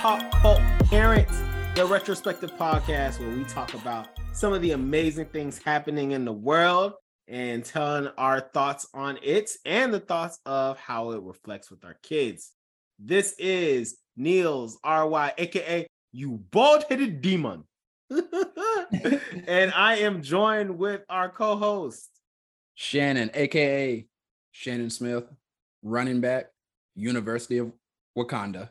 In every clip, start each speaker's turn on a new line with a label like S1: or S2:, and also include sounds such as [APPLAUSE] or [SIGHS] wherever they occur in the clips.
S1: Pop Cult Parents, the retrospective podcast where we talk about some of the amazing things happening in the world and telling our thoughts on it and the thoughts of how it reflects with our kids. This is Niels RY, aka you bald headed demon. [LAUGHS] and I am joined with our co host,
S2: Shannon, aka Shannon Smith, running back, University of Wakanda.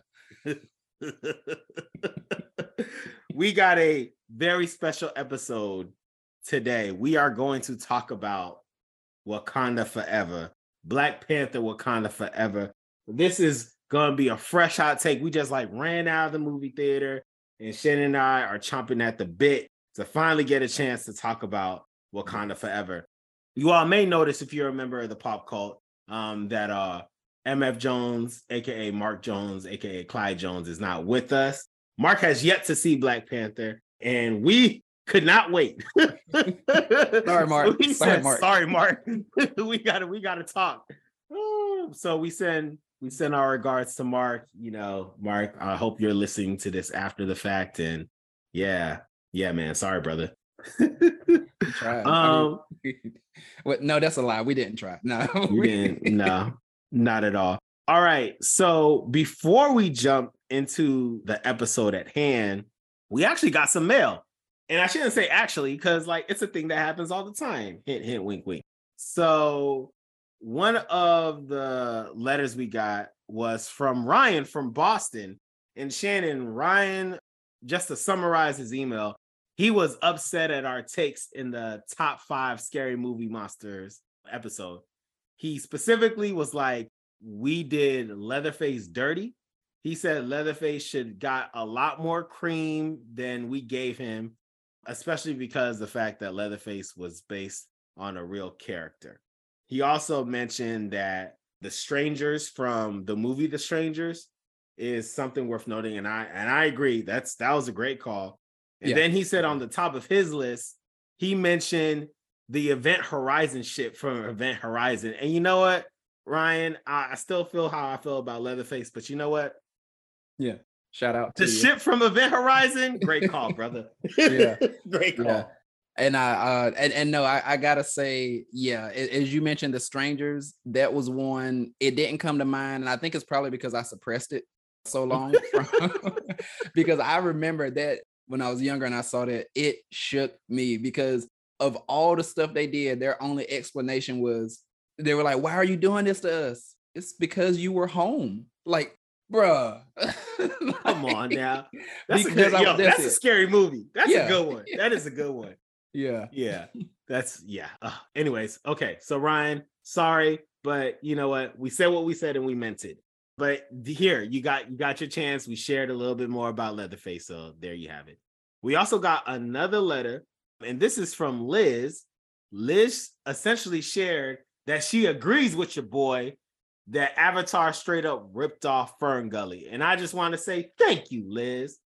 S2: [LAUGHS]
S1: we got a very special episode today. We are going to talk about Wakanda Forever, Black Panther Wakanda Forever. This is going to be a fresh hot take. We just like ran out of the movie theater, and Shannon and I are chomping at the bit to finally get a chance to talk about Wakanda Forever. You all may notice if you're a member of the pop cult um, that uh, MF Jones, aka Mark Jones, aka Clyde Jones, is not with us. Mark has yet to see Black Panther, and we could not wait. [LAUGHS]
S2: sorry, Mark.
S1: So
S2: sorry,
S1: said,
S2: Mark.
S1: Sorry, Mark. [LAUGHS] we gotta we gotta talk. So we send we send our regards to Mark. You know, Mark, I hope you're listening to this after the fact. And yeah, yeah, man. Sorry, brother. Um, [LAUGHS]
S2: I mean, what? No, that's a lie. We didn't try. No,
S1: we didn't. No, not at all. All right. So before we jump into the episode at hand, we actually got some mail. And I shouldn't say actually, because like it's a thing that happens all the time. Hint, hint, wink, wink. So one of the letters we got was from Ryan from Boston. And Shannon, Ryan, just to summarize his email, he was upset at our takes in the top five scary movie monsters episode. He specifically was like, we did Leatherface dirty. He said Leatherface should got a lot more cream than we gave him, especially because the fact that Leatherface was based on a real character. He also mentioned that The Strangers from the movie The Strangers is something worth noting and I and I agree that's that was a great call. And
S2: Yeah.
S1: then he said on the top of his list, he mentioned the Event Horizon ship from Event Horizon. And you know what, Ryan, I, I still feel how I feel about Leatherface, but you know what?
S2: yeah. Shout out to
S1: The
S2: you.
S1: ship from Event Horizon, great call, brother. [LAUGHS] [LAUGHS]
S2: Yeah.
S1: great call.
S2: Yeah. And I uh and, and no, I, I gotta say, yeah, as you mentioned, the strangers, that was one, it didn't come to mind. And I think it's probably because I suppressed it so long. [LAUGHS] because I remember that when I was younger and I saw that, it shook me because of all the stuff they did, their only explanation was they were like, Why are you doing this to us? It's because you were home. Like, bruh. [LAUGHS]
S1: Come on now. That's a good
S2: I-
S1: yo,
S2: that's
S1: that's, a scary movie. That's
S2: Yeah.
S1: a good one. That is a good [LAUGHS] one.
S2: Yeah.
S1: Yeah. [LAUGHS] That's yeah. Uh, anyways, okay. So Ryan, sorry, but you know what? We said what we said and we meant it. But here, you got you got your chance. We shared a little bit more about Leatherface, so there you have it. We also got another letter, and this is from Liz. Liz essentially shared that she agrees with your boy that Avatar straight up ripped off Fern Gully. And I just want to say thank you, Liz.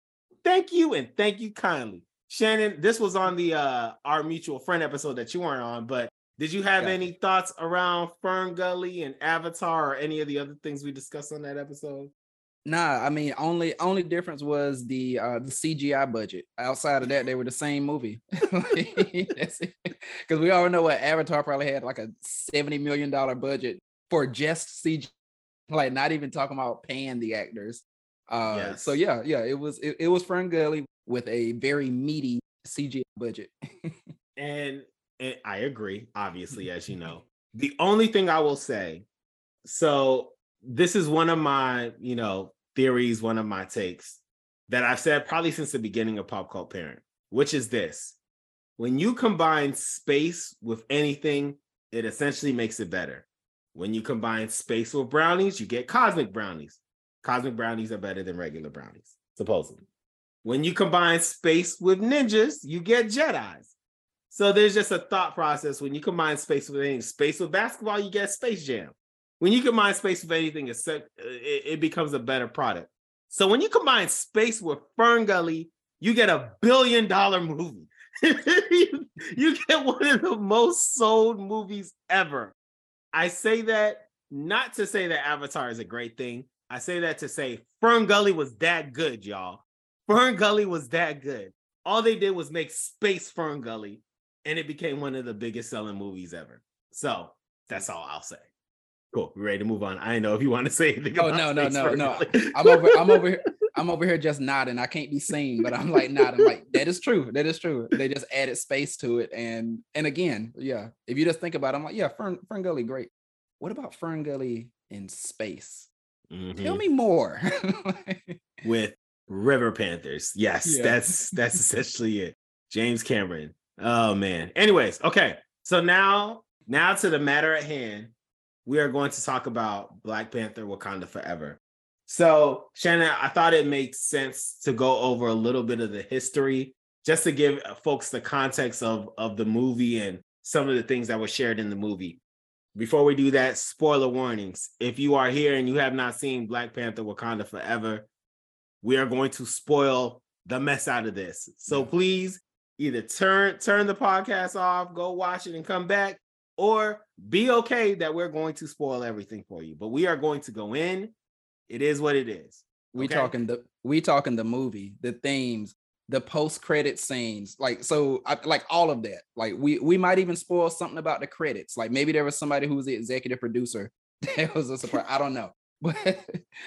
S1: Thank you and thank you kindly. Shannon, this was on the uh our mutual friend episode that you weren't on, but did you have any thoughts around Fern Gully and Avatar or any of the other things we discussed on that episode?
S2: Nah, I mean only only difference was the uh the CGI budget. Outside of that, they were the same movie. [LAUGHS] Because we all know what Avatar probably had like a seventy million dollar budget for just CG, like not even talking about paying the actors. Uh, so yeah, yeah, it was it, it was Fern Gully with a very meaty CGI budget.
S1: And, and I agree, obviously, as you know. [LAUGHS] The only thing I will say, so this is one of my, you know, theories, one of my takes that I've said probably since the beginning of Pop Cult Parent, which is this. When you combine space with anything, it essentially makes it better. When you combine space with brownies, you get cosmic brownies. Cosmic brownies are better than regular brownies, supposedly. When you combine space with ninjas, you get Jedi's. So there's just a thought process when you combine space with anything. Space with basketball, you get Space Jam. When you combine space with anything, it's, uh, it, it becomes a better product. So when you combine space with Fern Gully, you get a billion dollar movie. you, [LAUGHS] you get one of the most sold movies ever. I say that not to say that Avatar is a great thing. I say that to say Fern Gully was that good, y'all. Fern Gully was that good. All they did was make Space Fern Gully, and it became one of the biggest selling movies ever. So that's all I'll say. Cool. We're ready to move on. I know if you want to say anything.
S2: Oh no, no, no, no. [LAUGHS] I'm over. I'm over here. I'm over here just nodding. I can't be seen, but I'm like nodding. Like that is true. That is true. They just added space to it, and and again, yeah. If you just think about, it, I'm like, yeah, Fern Fern Gully, great. What about Fern Gully in space? Mm-hmm. Tell me more. [LAUGHS]
S1: With River Panthers, yes, yeah. that's that's essentially it. James Cameron. Oh man. Anyways, okay. So now, now to the matter at hand. We are going to talk about Black Panther: Wakanda Forever. So, Shannon, I thought it makes sense to go over a little bit of the history just to give folks the context of, of the movie and some of the things that were shared in the movie. Before we do that, spoiler warnings. If you are here and you have not seen Black Panther Wakanda Forever, we are going to spoil the mess out of this. So please either turn turn the podcast off, go watch it and come back, or be okay that we're going to spoil everything for you. But we are going to go in it is what it is.
S2: We talking the we talking the movie, the themes, the post credit scenes, like so, I, like all of that. Like we we might even spoil something about the credits. Like maybe there was somebody who was the executive producer. [LAUGHS] That was a surprise. I don't know. [LAUGHS] But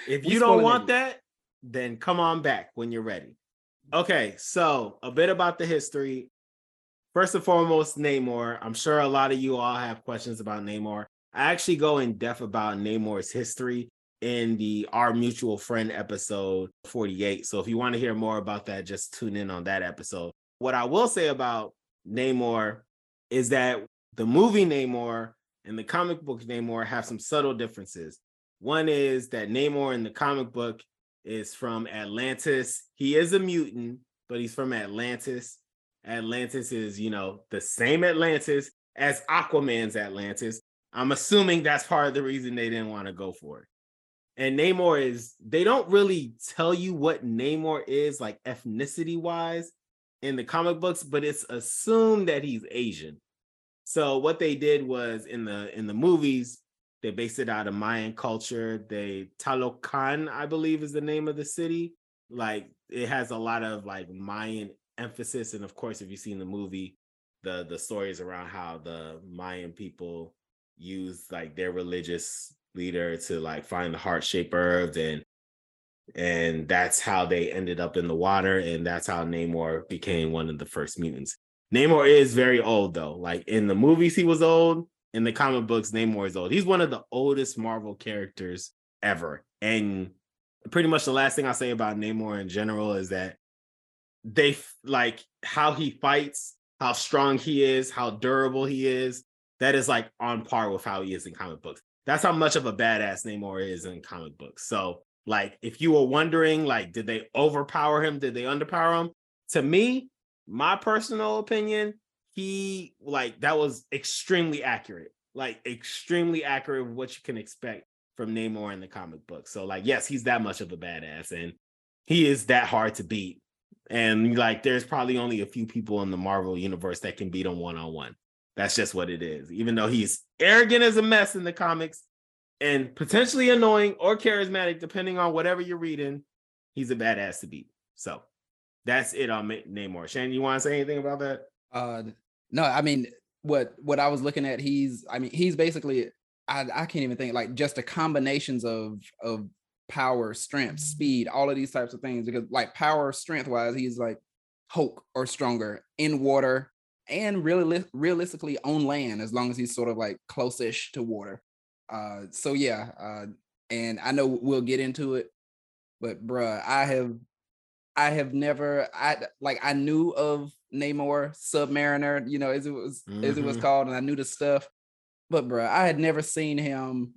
S1: if you don't want that, then come on back when you're ready. Okay, so a bit about the history. First and foremost, Namor. I'm sure a lot of you all have questions about Namor. I actually go in depth about Namor's history in the Our Mutual Friend episode 48. So if you want to hear more about that, just tune in on that episode. What I will say about Namor is that the movie Namor and the comic book Namor have some subtle differences. One is that Namor in the comic book is from Atlantis. He is a mutant, but he's from Atlantis. Atlantis is, you know, the same Atlantis as Aquaman's Atlantis. I'm assuming that's part of the reason they didn't want to go for it and Namor is they don't really tell you what Namor is like ethnicity wise in the comic books, but it's assumed that he's Asian. So what they did was in the in the movies, they based it out of Mayan culture. They Talokan, I believe, is the name of the city. Like it has a lot of like Mayan emphasis, and of course, if you've seen the movie, the the stories around how the Mayan people use like their religious leader to like find the heart-shaped herbs and and that's how they ended up in the water and that's how Namor became one of the first mutants. Namor is very old though. Like in the movies he was old, in the comic books Namor is old. He's one of the oldest Marvel characters ever. And pretty much the last thing I'll say about Namor in general is that they like how he fights, how strong he is, how durable he is. That is like on par with how he is in comic books. That's how much of a badass Namor is in comic books. So, like, if you were wondering, like, did they overpower him? Did they underpower him? To me, my personal opinion, he like that was extremely accurate, like extremely accurate what you can expect from Namor in the comic book. So, like, yes, he's that much of a badass, and he is that hard to beat. And like, there's probably only a few people in the Marvel universe that can beat him one on one. That's just what it is. Even though he's arrogant as a mess in the comics and potentially annoying or charismatic, depending on whatever you're reading, he's a badass to beat. So that's it on Namor. Shane, you want to say anything about that?
S2: Uh, no, I mean, what what I was looking at, he's, I mean, he's basically, I, I can't even think like just the combinations of of power, strength, speed, all of these types of things. Because like power, strength wise, he's like Hulk or stronger in water, and really realistically on land as long as he's sort of like close-ish to water. Uh, so yeah, uh, and I know we'll get into it, but bruh, I have I have never I like I knew of Namor Submariner, you know, as it was mm-hmm. as it was mm-hmm. called, and I knew the stuff, but bruh, I had never seen him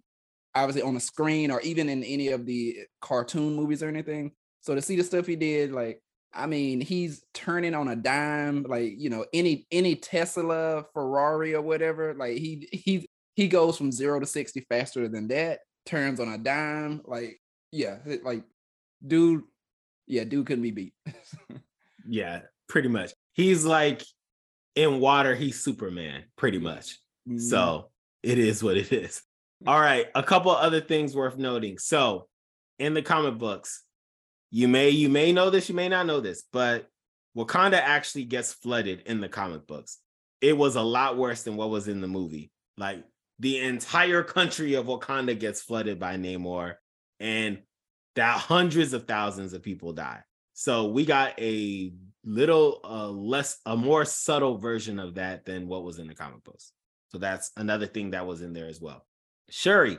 S2: obviously on the screen or even in any of the cartoon movies or anything. So to see the stuff he did, like I mean, he's turning on a dime, like you know, any any Tesla, Ferrari, or whatever. Like he he he goes from zero to sixty faster than that. Turns on a dime, like yeah, like dude, yeah, dude couldn't be beat. [LAUGHS]
S1: yeah, pretty much. He's like in water. He's Superman, pretty much. Mm-hmm. So it is what it is. All right, a couple other things worth noting. So in the comic books, you may you may know this, you may not know this, but Wakanda actually gets flooded in the comic books. It was a lot worse than what was in the movie. Like the entire country of Wakanda gets flooded by Namor, and that hundreds of thousands of people die. So we got a little uh, less, a more subtle version of that than what was in the comic books. So that's another thing that was in there as well. Shuri,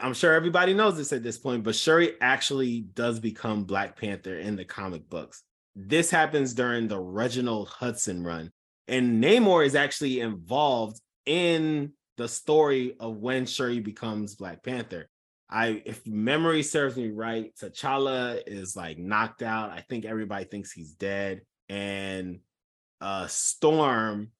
S1: I'm sure everybody knows this at this point, but Shuri actually does become Black Panther in the comic books. This happens during the Reginald Hudlin run, and Namor is actually involved in the story of when Shuri becomes Black Panther. I, if memory serves me right, T'Challa is like knocked out. I think everybody thinks he's dead, and uh, Storm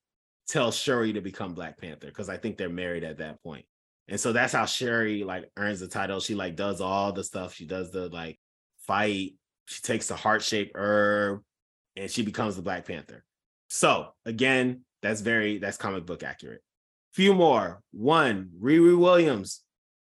S1: tells Shuri to become Black Panther because I think they're married at that point. And so that's how Shuri like earns the title. She like does all the stuff. She does the like fight. She takes the heart shaped herb, and she becomes the Black Panther. So again, that's very that's comic book accurate. Few more. One, Riri Williams.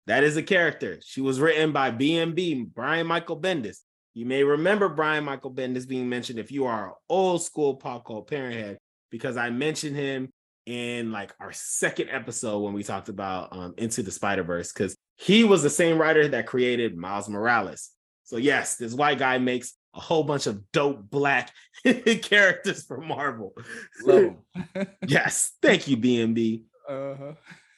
S1: That is a character. She was written by BMB, Brian Michael Bendis. You may remember Brian Michael Bendis being mentioned if you are old school pop cult parent head, because I mentioned him in like our second episode when we talked about um, Into the Spider Verse, because he was the same writer that created Miles Morales. So yes, this white guy makes a whole bunch of dope black [LAUGHS] characters for Marvel. So, [LAUGHS] yes, thank you, BMB. Uh-huh.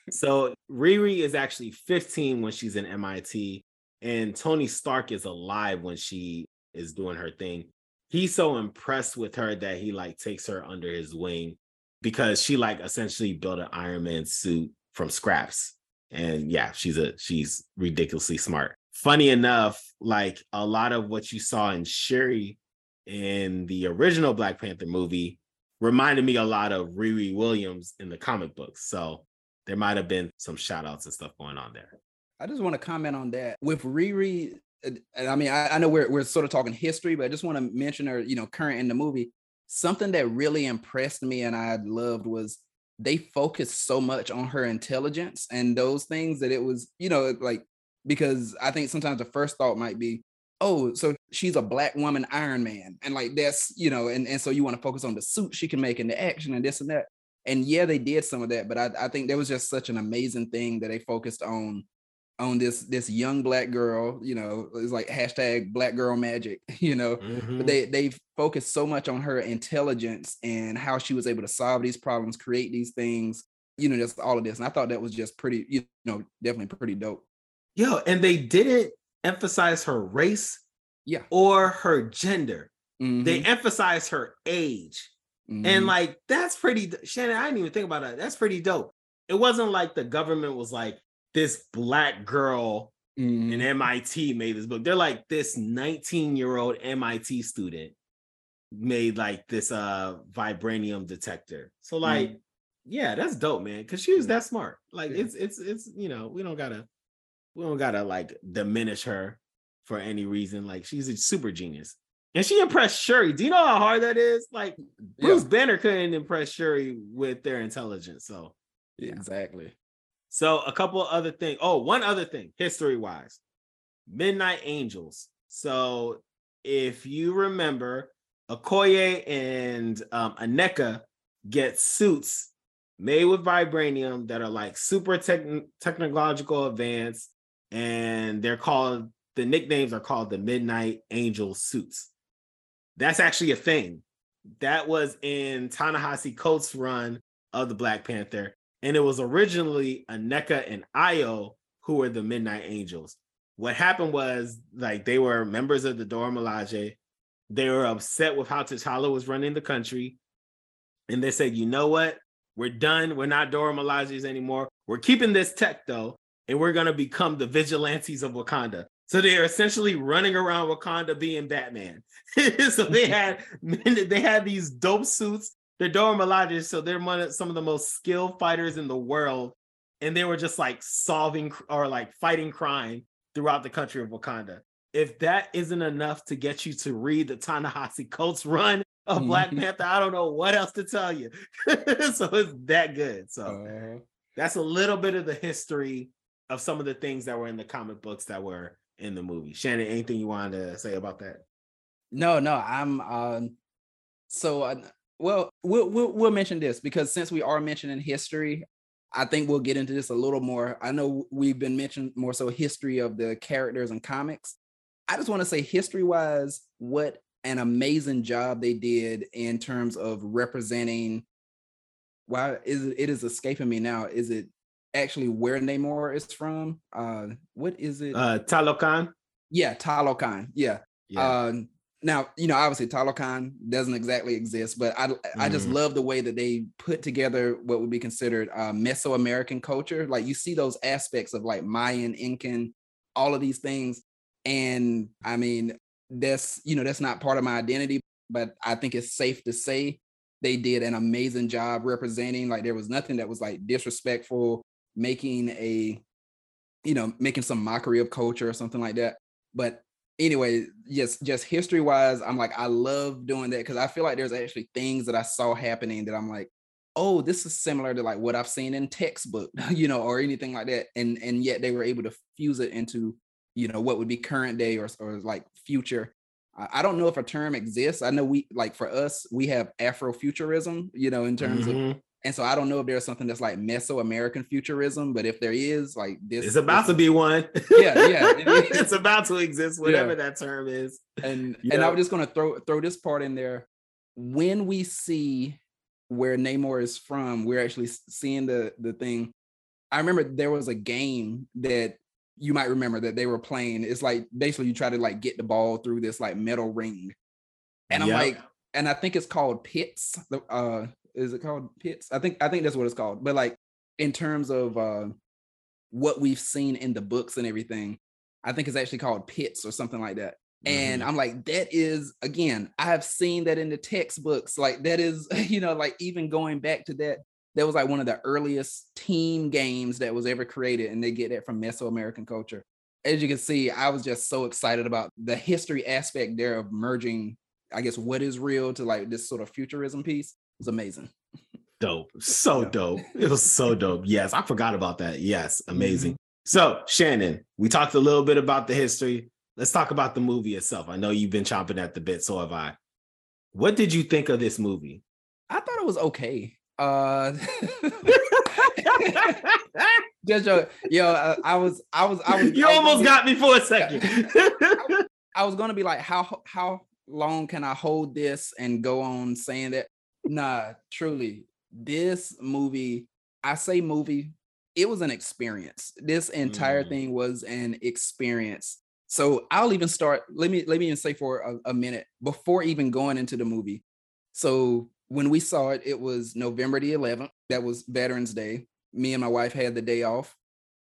S1: So Riri is actually 15 when she's in MIT, and Tony Stark is alive when she is doing her thing. He's so impressed with her that he like takes her under his wing because she like essentially built an Iron Man suit from scraps. And yeah, she's a she's ridiculously smart. Funny enough, like a lot of what you saw in Shuri in the original Black Panther movie reminded me a lot of Riri Williams in the comic books. So there might have been some shout outs and stuff going on there.
S2: I just want to comment on that with Riri. And I mean, I, I know we're, we're sort of talking history, but I just want to mention her, you know, current in the movie something that really impressed me and I loved was they focused so much on her intelligence and those things that it was, you know, like because I think sometimes the first thought might be, oh, so she's a black woman Iron Man. And like that's, you know, and, and so you want to focus on the suit she can make and the action and this and that. And yeah, they did some of that, but I, I think there was just such an amazing thing that they focused on on this this young black girl you know it's like hashtag black girl magic [LAUGHS] you know. Mm-hmm. but they they focused so much on her intelligence and how she was able to solve these problems create these things you know just all of this. And i thought that was just pretty you know definitely pretty dope.
S1: Yo and they didn't emphasize her race
S2: yeah.
S1: or her gender. Mm-hmm. they emphasized her age. Mm-hmm. and like that's pretty shannon i didn't even think about that. That's pretty dope. It wasn't like the government was like this black girl mm. in MIT made this book. They're like this 19 year old MIT student made like this uh vibranium detector. So like, mm. yeah, that's dope, man. Cause she was that smart. Like yeah. it's it's it's you know we don't gotta we don't gotta like diminish her for any reason. Like she's a super genius. And she impressed Shuri. Do you know how hard that is? Like Bruce yeah. Banner couldn't impress Shuri with their intelligence. So
S2: yeah. exactly.
S1: So a couple other things. Oh, one other thing, history wise, Midnight Angels. So if you remember, Okoye and um, Aneka get suits made with vibranium that are like super tech- technological advanced, and they're called the nicknames are called the Midnight Angel suits. That's actually a thing. That was in Ta-Nehisi Coates' run of the Black Panther. And it was originally Aneka and Ayo who were the Midnight Angels. What happened was like they were members of the Dora Milaje. They were upset with how T'Challa was running the country. And they said, you know what? We're done. We're not Dora Milajes anymore. We're keeping this tech though, and we're gonna become the vigilantes of Wakanda. So they are essentially running around Wakanda being Batman. [LAUGHS] so they [LAUGHS] had they had these dope suits they're Dora Milaje, so they're one of, some of the most skilled fighters in the world, and they were just like solving or like fighting crime throughout the country of Wakanda. If that isn't enough to get you to read the Ta-Nehisi Coates run of Black mm-hmm. Panther, I don't know what else to tell you. [LAUGHS] so it's that good. So uh, that's a little bit of the history of some of the things that were in the comic books that were in the movie. Shannon, anything you wanted to say about that?
S2: No, no, I'm um so uh, well we'll, we'll we'll mention this because since we are mentioning history, I think we'll get into this a little more. I know we've been mentioning more so history of the characters and comics. I just want to say history wise, what an amazing job they did in terms of representing why is it, it is escaping me now. Is it actually where Namor is from? Uh what is it?
S1: Uh Talokan?
S2: Yeah, Talokan. Yeah. yeah. Um now you know obviously Talokan doesn't exactly exist, but I mm. I just mm-hmm. love the way that they put together what would be considered uh, Mesoamerican culture. Like you see those aspects of like Mayan, Incan, all of these things, and I mean that's you know that's not part of my identity, but I think it's safe to say they did an amazing job representing. Like there was nothing that was like disrespectful, making a you know making some mockery of culture or something like that. But anyway, just just history wise, I'm like, I love doing that because I feel like there's actually things that I saw happening that I'm like, oh, this is similar to like what I've seen in textbook, [LAUGHS] you know, or anything like that. And and yet they were able to fuse it into, you know, what would be current day or, or like future. I don't know if a term exists. I know we like for us, we have Afrofuturism, you know, in terms mm-hmm. of and so I don't know if there's something that's like Mesoamerican futurism, but if there is, like this,
S1: it's about to be one.
S2: Yeah, yeah, [LAUGHS]
S1: it's about to exist, whatever yeah. that term is.
S2: And and I'm just gonna throw throw this part in there. When we see where Namor is from, we're actually seeing the the thing. I remember there was a game that you might remember that they were playing. It's like basically you try to like get the ball through this like metal ring, and I'm yep. like, and I think it's called pits. Uh, is it called pits? I think I think that's what it's called. But like in terms of uh, what we've seen in the books and everything, I think it's actually called pits or something like that. Mm-hmm. And I'm like, that is again, I have seen that in the textbooks. Like that is, [LAUGHS] you know, like even going back to that, that was like one of the earliest team games that was ever created, and they get that from Mesoamerican culture. As you can see, I was just so excited about the history aspect there of merging, I guess, what is real to like this sort of futurism piece was amazing.
S1: Dope. So yeah. dope. It was so dope. Yes, I forgot about that. Yes, amazing. Mm-hmm. So, Shannon, we talked a little bit about the history. Let's talk about the movie itself. I know you've been chomping at the bit, so have I. What did you think of this movie?
S2: I thought it was okay. Uh [LAUGHS] just yo, yo uh, I was I was I was
S1: You
S2: I was
S1: almost got me for a second. [LAUGHS]
S2: I, I was gonna be like, how how long can I hold this and go on saying that? Nah, truly, this movie, I say movie, it was an experience. This entire mm. thing was an experience. So I'll even start. Let me let me even say for a, a minute before even going into the movie. So when we saw it, it was November the 11th. That was Veterans Day. Me and my wife had the day off.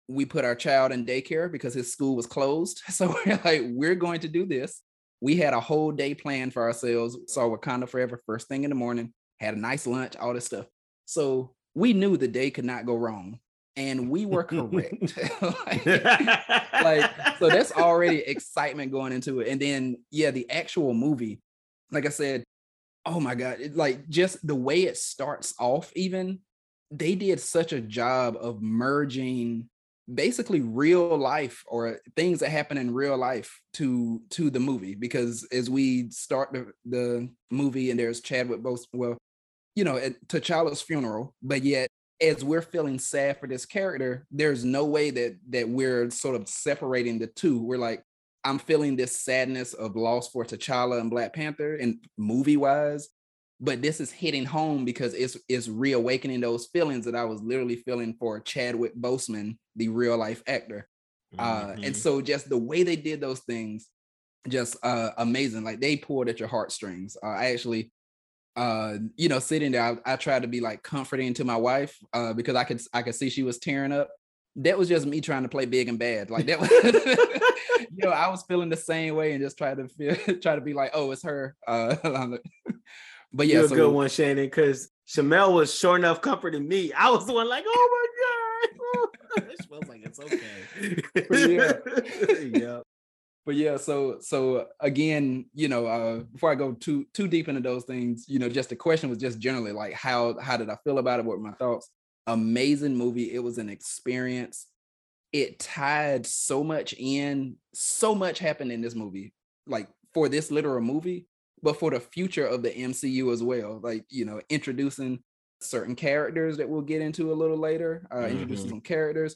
S2: We put our child in daycare because his school was closed. [LAUGHS] So we're like, we're going to do this. We had a whole day planned for ourselves. Saw Wakanda Forever first thing in the morning had a nice lunch, all this stuff. So we knew the day could not go wrong. And we were correct. [LAUGHS] [LAUGHS] like, like, so that's [LAUGHS] already excitement going into it. And then, yeah, the actual movie, like I said, oh my God, it, like just the way it starts off, even they did such a job of merging basically real life or things that happen in real life to to the movie because as we start the, the movie and there's Chadwick Boseman you know, at T'Challa's funeral, but yet as we're feeling sad for this character, there's no way that that we're sort of separating the two. We're like, I'm feeling this sadness of loss for T'Challa and Black Panther and movie wise, but this is hitting home because it's it's reawakening those feelings that I was literally feeling for Chadwick Boseman, the real life actor. Mm-hmm. Uh, and mm-hmm. so just the way they did those things, just uh, amazing. Like they pulled at your heartstrings. Uh, I actually uh, you know, sitting there, I, I tried to be like comforting to my wife uh, because I could I could see she was tearing up. That was just me trying to play big and bad. Like that was, [LAUGHS] you know, I was feeling the same way and just try to feel, [LAUGHS] try to be like, oh, it's her. Uh, [LAUGHS] but yeah,
S1: You're so, a good one, Shannon, because Shamel was sure enough comforting me. I was the one like, oh my god, [LAUGHS] it smells like it's
S2: okay. [LAUGHS] yeah. yeah but yeah, so so again, you know, uh, before I go too too deep into those things, you know, just the question was just generally like how how did I feel about it? What were my thoughts? Amazing movie. It was an experience. it tied so much in, so much happened in this movie, like for this literal movie, but for the future of the MCU as well. Like, you know, introducing certain characters that we'll get into a little later, uh, mm-hmm. introducing some characters,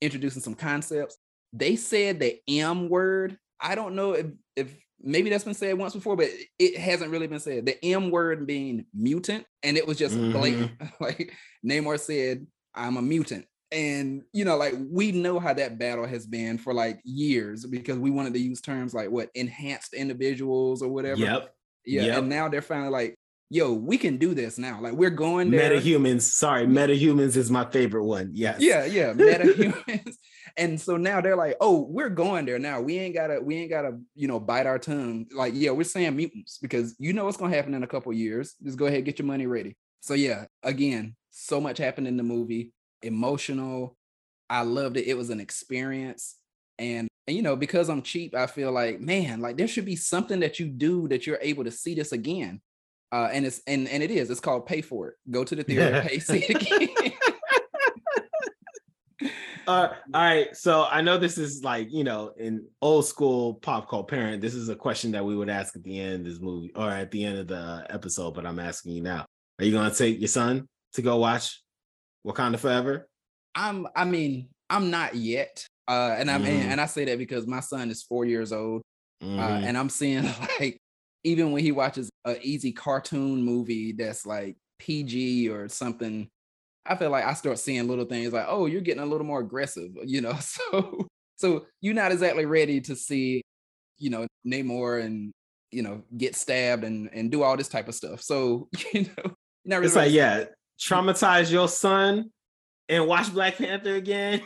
S2: introducing some concepts. They said the M word. I don't know if, if maybe that's been said once before, but it hasn't really been said. The M word being mutant, and it was just mm-hmm. blatant. [LAUGHS] like Namor said, I'm a mutant. And you know, like we know how that battle has been for like years because we wanted to use terms like what enhanced individuals or whatever.
S1: Yep.
S2: Yeah.
S1: Yep.
S2: And now they're finally like, yo, we can do this now. Like we're going there.
S1: Metahumans. Sorry, metahumans is my favorite one. Yes.
S2: Yeah, yeah. [LAUGHS] Metahumans. and so now they're like, oh, we're going there now. We ain't gotta, we ain't gotta, you know, bite our tongue. Like, yeah, we're saying mutants because you know what's gonna happen in a couple years. Just go ahead, get your money ready. So yeah, again, so much happened in the movie. Emotional. I loved it. It was an experience. And and you know, because I'm cheap, I feel like, man, like there should be something that you do that you're able to see this again. Uh, and it's and and it is. It's called pay for it. Go to the theater, pay see it again. [LAUGHS] [LAUGHS]
S1: uh, all right. So I know this is like, you know, in old school pop cult parent, this is a question that we would ask at the end of this movie or at the end of the episode, but I'm asking you now. Are you gonna take your son to go watch Wakanda Forever?
S2: I'm I mean, I'm not yet. Uh and I'm mm-hmm. and I say that because my son is four years old. Uh, mm-hmm. Uh, and I'm seeing [LAUGHS] like even when he watches a easy cartoon movie that's like PG or something I feel like I start seeing little things like, oh, you're getting a little more aggressive, [LAUGHS] you know. [LAUGHS] So so you're not exactly ready to see, you know, Namor and you know get stabbed and and do all this type of stuff. So you know,
S1: not really it's like yeah, traumatize your son and watch Black Panther again.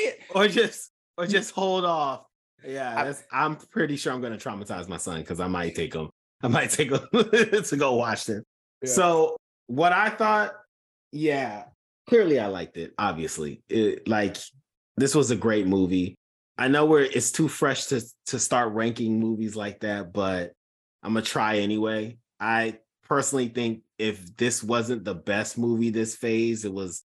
S2: I mean, [LAUGHS]
S1: or just or [LAUGHS] just hold off. Yeah, I, am pretty sure I'm going to traumatize my son because I might take him. I might take him [LAUGHS] to go watch them. Yeah. So what I thought yeah, clearly I liked it. Obviously, it, like this was a great movie. I know where it's too fresh to to start ranking movies like that, but I'm gonna try anyway. I personally think if this wasn't the best movie this phase, it was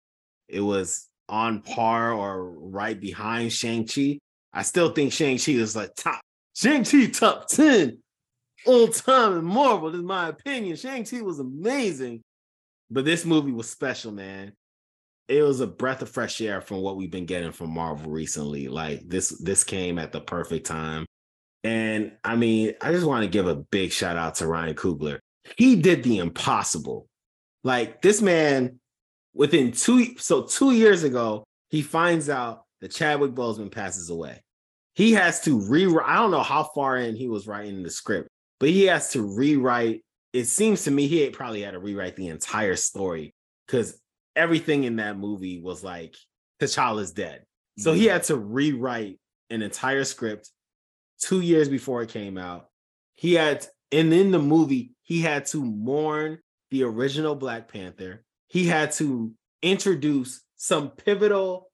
S1: it was on par or right behind Shang-Chi. I still think Shang-Chi is like top Shang-Chi top 10 all time in Marvel, in my opinion. Shang-Chi was amazing. But this movie was special, man. It was a breath of fresh air from what we've been getting from Marvel recently. Like this, this came at the perfect time. And I mean, I just want to give a big shout out to Ryan Coogler. He did the impossible. Like this man, within two, so two years ago, he finds out that Chadwick Boseman passes away. He has to rewrite. I don't know how far in he was writing the script, but he has to rewrite it seems to me he probably had to rewrite the entire story because everything in that movie was like T'Challa's dead. So he had to rewrite an entire script two years before it came out. He had, and in the movie, he had to mourn the original Black Panther. He had to introduce some pivotal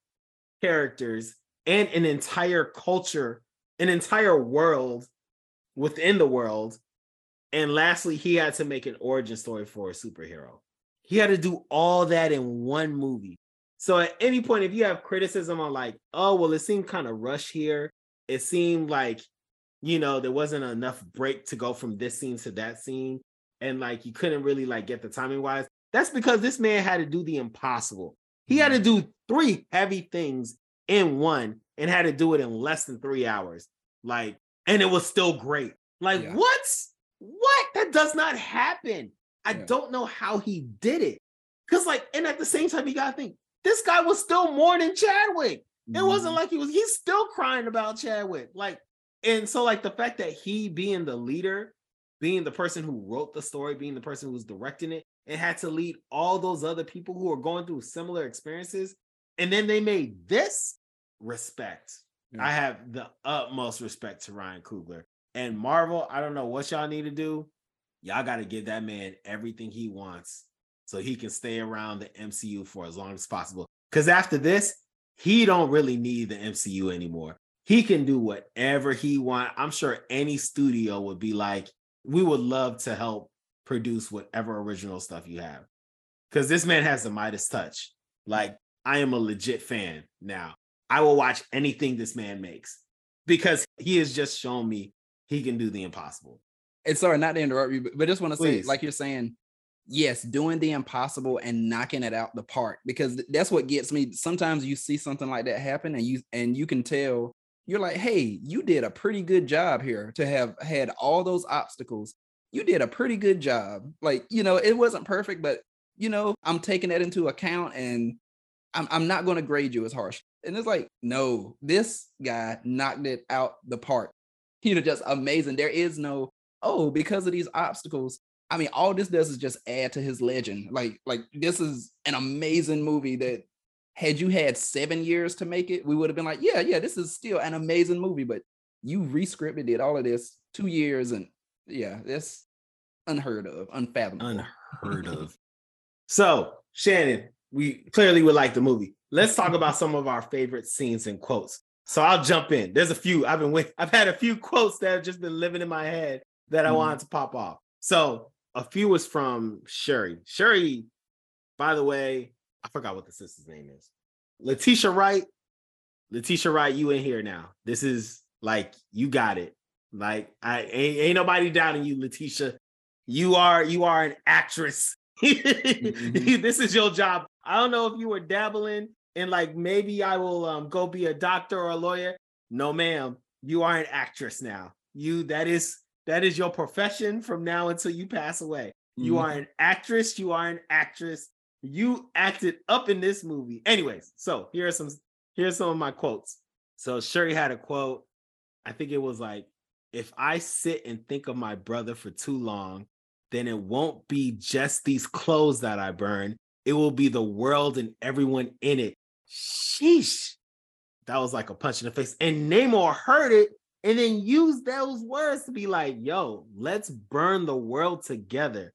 S1: characters and an entire culture, an entire world within the world and lastly, he had to make an origin story for a superhero. He had to do all that in one movie. So at any point, if you have criticism on like, oh, well, it seemed kind of rushed here. It seemed like, you know, there wasn't enough break to go from this scene to that scene. And like you couldn't really like get the timing wise. That's because this man had to do the impossible. He had to mm-hmm. do three heavy things in one and had to do it in less than three hours. Like, and it was still great. Like, yeah. what? What? That does not happen. I yeah. don't know how he did it. Cause like, and at the same time, you gotta think this guy was still mourning Chadwick. It wasn't mm-hmm. like he was, he's still crying about Chadwick. Like, and so like the fact that he being the leader, being the person who wrote the story, being the person who was directing it, and had to lead all those other people who are going through similar experiences. And then they made this respect. Yeah. I have the utmost respect to Ryan Coogler. And Marvel, I don't know what y'all need to do. Y'all got to give that man everything he wants so he can stay around the MCU for as long as possible. Because after this, he don't really need the MCU anymore. He can do whatever he want. I'm sure any studio would be like, we would love to help produce whatever original stuff you have. Because this man has the Midas touch. Like, I am a legit fan now. I will watch anything this man makes because he has just shown me he can do the impossible.
S2: And sorry, not to interrupt you, but, but just want to say, like you're saying, yes, doing the impossible and knocking it out the park because that's what gets me. Sometimes you see something like that happen, and you and you can tell you're like, hey, you did a pretty good job here to have had all those obstacles. You did a pretty good job. Like, you know, it wasn't perfect, but you know, I'm taking that into account and I'm, I'm not going to grade you as harsh. And it's like, no, this guy knocked it out the park. [LAUGHS] You know, just amazing. There is no, oh, because of these obstacles. I mean, all this does is just add to his legend. Like, like this is an amazing movie that had you had seven years to make it, we would have been like, yeah, yeah, this is still an amazing movie. But you rescripted, did all of this two years, and yeah, that's unheard of, unfathomable.
S1: Unheard of. So, Shannon, we clearly would like the movie. Let's talk about some of our favorite scenes and quotes. So I'll jump in. There's a few I've been with. [LAUGHS] I've had a few quotes that have just been living in my head that I mm wanted to pop off. So a few was from Shuri. Shuri, by the way, I forgot what the sister's name is. Letitia Wright. Letitia Wright, you in here now. This is like you got it. Like I ain't, ain't nobody doubting you, Letitia. You are you are an actress. mm-hmm. [LAUGHS] this is your job. I don't know if you were dabbling in like maybe I will um, go be a doctor or a lawyer. No, ma'am. You are an actress now. You that is that is your profession from now until you pass away. You mm-hmm. are an actress. You are an actress. You acted up in this movie. Anyways, so here are some here's some of my quotes. So Shuri had a quote. I think it was like, if I sit and think of my brother for too long, then it won't be just these clothes that I burn. It will be the world and everyone in it. Sheesh. That was like a punch in the face. And Namor heard it and then used those words to be like, yo, let's burn the world together.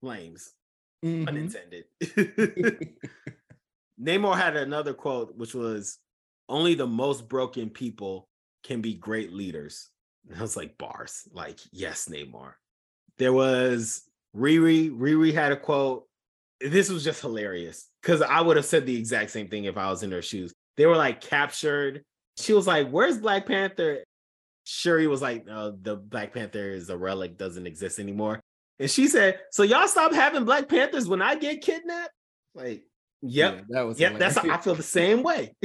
S1: Flames. Mm-hmm. Unintended. [LAUGHS] Namor had another quote, which was only the most broken people can be great leaders. And I was like, bars. Like, yes, Namor. There was Riri. Riri had a quote. This was just hilarious because I would have said the exact same thing if I was in her shoes. They were like captured. She was like, Where's Black Panther? Shuri was like, uh, The Black Panther is a relic, doesn't exist anymore. And she said, So y'all stop having Black Panthers when I get kidnapped? Like, yep. Yeah, that was yep, hilarious. that's I feel the same way. [LAUGHS]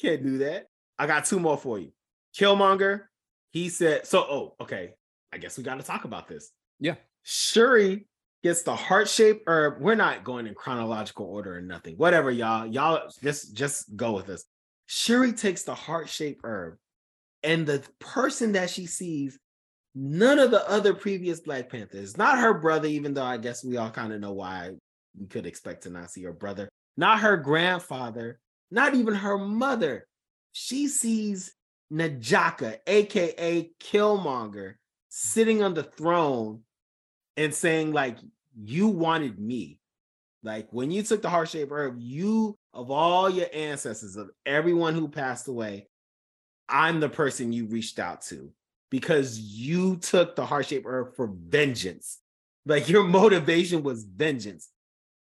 S1: Can't do that. I got two more for you. Killmonger, he said, so oh, okay. I guess we got to talk about this.
S2: Yeah.
S1: Shuri gets the heart shape herb. We're not going in chronological order or nothing. Whatever, y'all. Y'all just just go with us. Shuri takes the heart shape herb, and the person that she sees, none of the other previous Black Panthers, not her brother, even though I guess we all kind of know why we could expect to not see her brother, not her grandfather, not even her mother. She sees N'Jadaka, aka Killmonger, sitting on the throne and saying like you wanted me. Like when you took the heart shaped herb you of all your ancestors of everyone who passed away i'm the person you reached out to because you took the heart shaped herb for vengeance. Like your [LAUGHS] motivation was vengeance.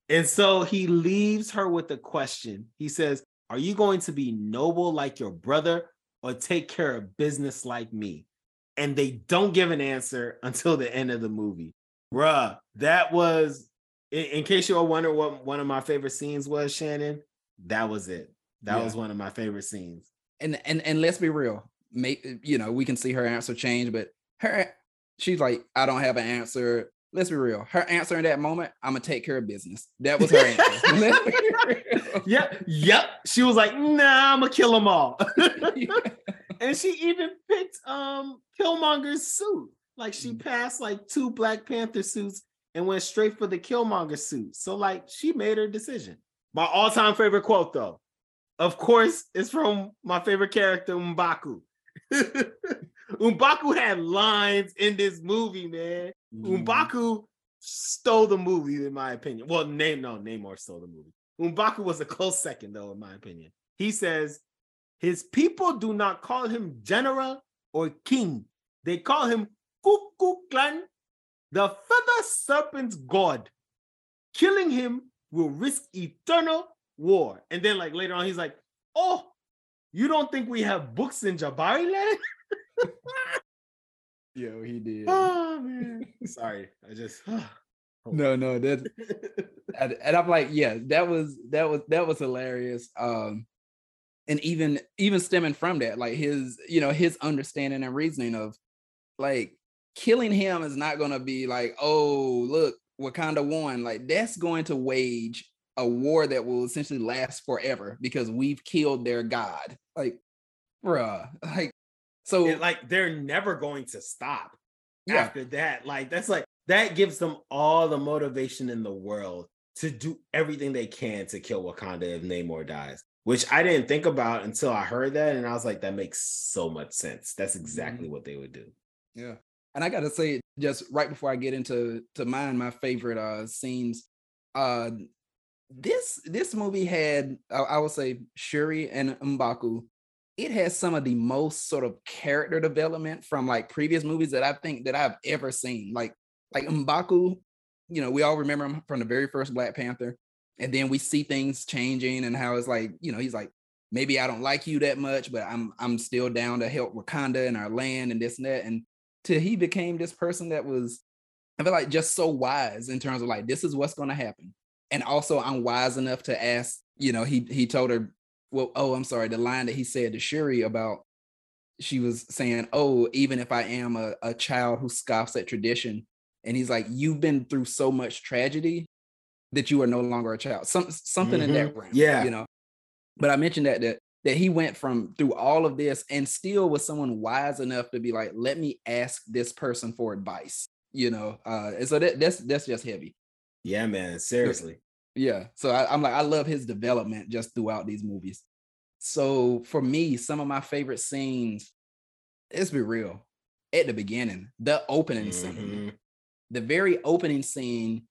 S1: And so he leaves her with a question. He says are you going to be noble like your brother or take care of business like me and they don't give an answer [LAUGHS] until the end of the movie. Bruh, that was in, in case you all wonder what one of my favorite scenes was, Shannon, that was it. That yeah. was one of my favorite scenes.
S2: And and and let's be real. Make you know, we can see her answer change, but her she's like, I don't have an answer. Let's be real. Her answer in that moment, I'm gonna take care of business. That was her answer. [LAUGHS] [LAUGHS] [LAUGHS]
S1: yep, yep. She was like, nah, I'm gonna kill them all. [LAUGHS] and she even picked um Killmonger's suit. Like she mm. passed like two Black Panther suits and went straight for the Killmonger suit. So like she made her decision. My all-time favorite quote though, of course, is from my favorite character M'Baku. [LAUGHS] M'Baku had lines in this movie, man. Mm. M'Baku stole the movie, in my opinion. Well, name no, Namor stole the movie. M'Baku was a close second, though, in my opinion. He says, his people do not call him general or king. They call him Kukulkan, the feather serpent's god. Killing him will risk eternal war. And then like later on, he's like, oh, you don't think we have books in Jabari land? [LAUGHS]
S2: Yo, he did.
S1: oh man. [LAUGHS] Sorry. I just [SIGHS]
S2: no, no, that [LAUGHS] and, and I'm like, yeah, that was that was that was hilarious. Um and even even stemming from that, like his, you know, his understanding and reasoning of like killing him is not gonna be like, oh, look, Wakanda won. Like that's going to wage a war that will essentially last forever because we've killed their god. Like, bruh, like so
S1: and, like they're never going to stop yeah. after that. Like that's like that gives them all the motivation in the world to do everything they can to kill Wakanda if Namor dies. Which I didn't think about until I heard that, and I was like, that makes so much sense. That's exactly mm-hmm. what they would do.
S2: Yeah, and I gotta say, just right before I get into to mine, my favorite uh scenes, uh, this this movie had I, I would say Shuri and Mbaku it has some of the most sort of character development from like previous movies that I think that I've ever seen. Like like Mbaku, you know, we all remember him from the very first Black Panther. And then we see things changing and how it's like, you know, he's like, maybe I don't like you that much, but I'm I'm still down to help Wakanda and our land and this and that. And till he became this person that was, I feel like just so wise in terms of like, this is what's gonna happen. And also I'm wise enough to ask, you know, he he told her well, oh, I'm sorry, the line that he said to Shuri about she was saying, Oh, even if I am a, a child who scoffs at tradition, and he's like, You've been through so much tragedy that you are no longer a child. Some something mm-hmm. in that realm.
S1: Yeah.
S2: You know. But I mentioned that that that he went from through all of this and still was someone wise enough to be like, let me ask this person for advice. You know, uh, and so that, that's that's just heavy.
S1: Yeah, man. Seriously.
S2: Yeah. So I, I'm like, I love his development just throughout these movies. So for me, some of my favorite scenes, let's be real, at the beginning, the opening mm-hmm. scene, the very opening scene,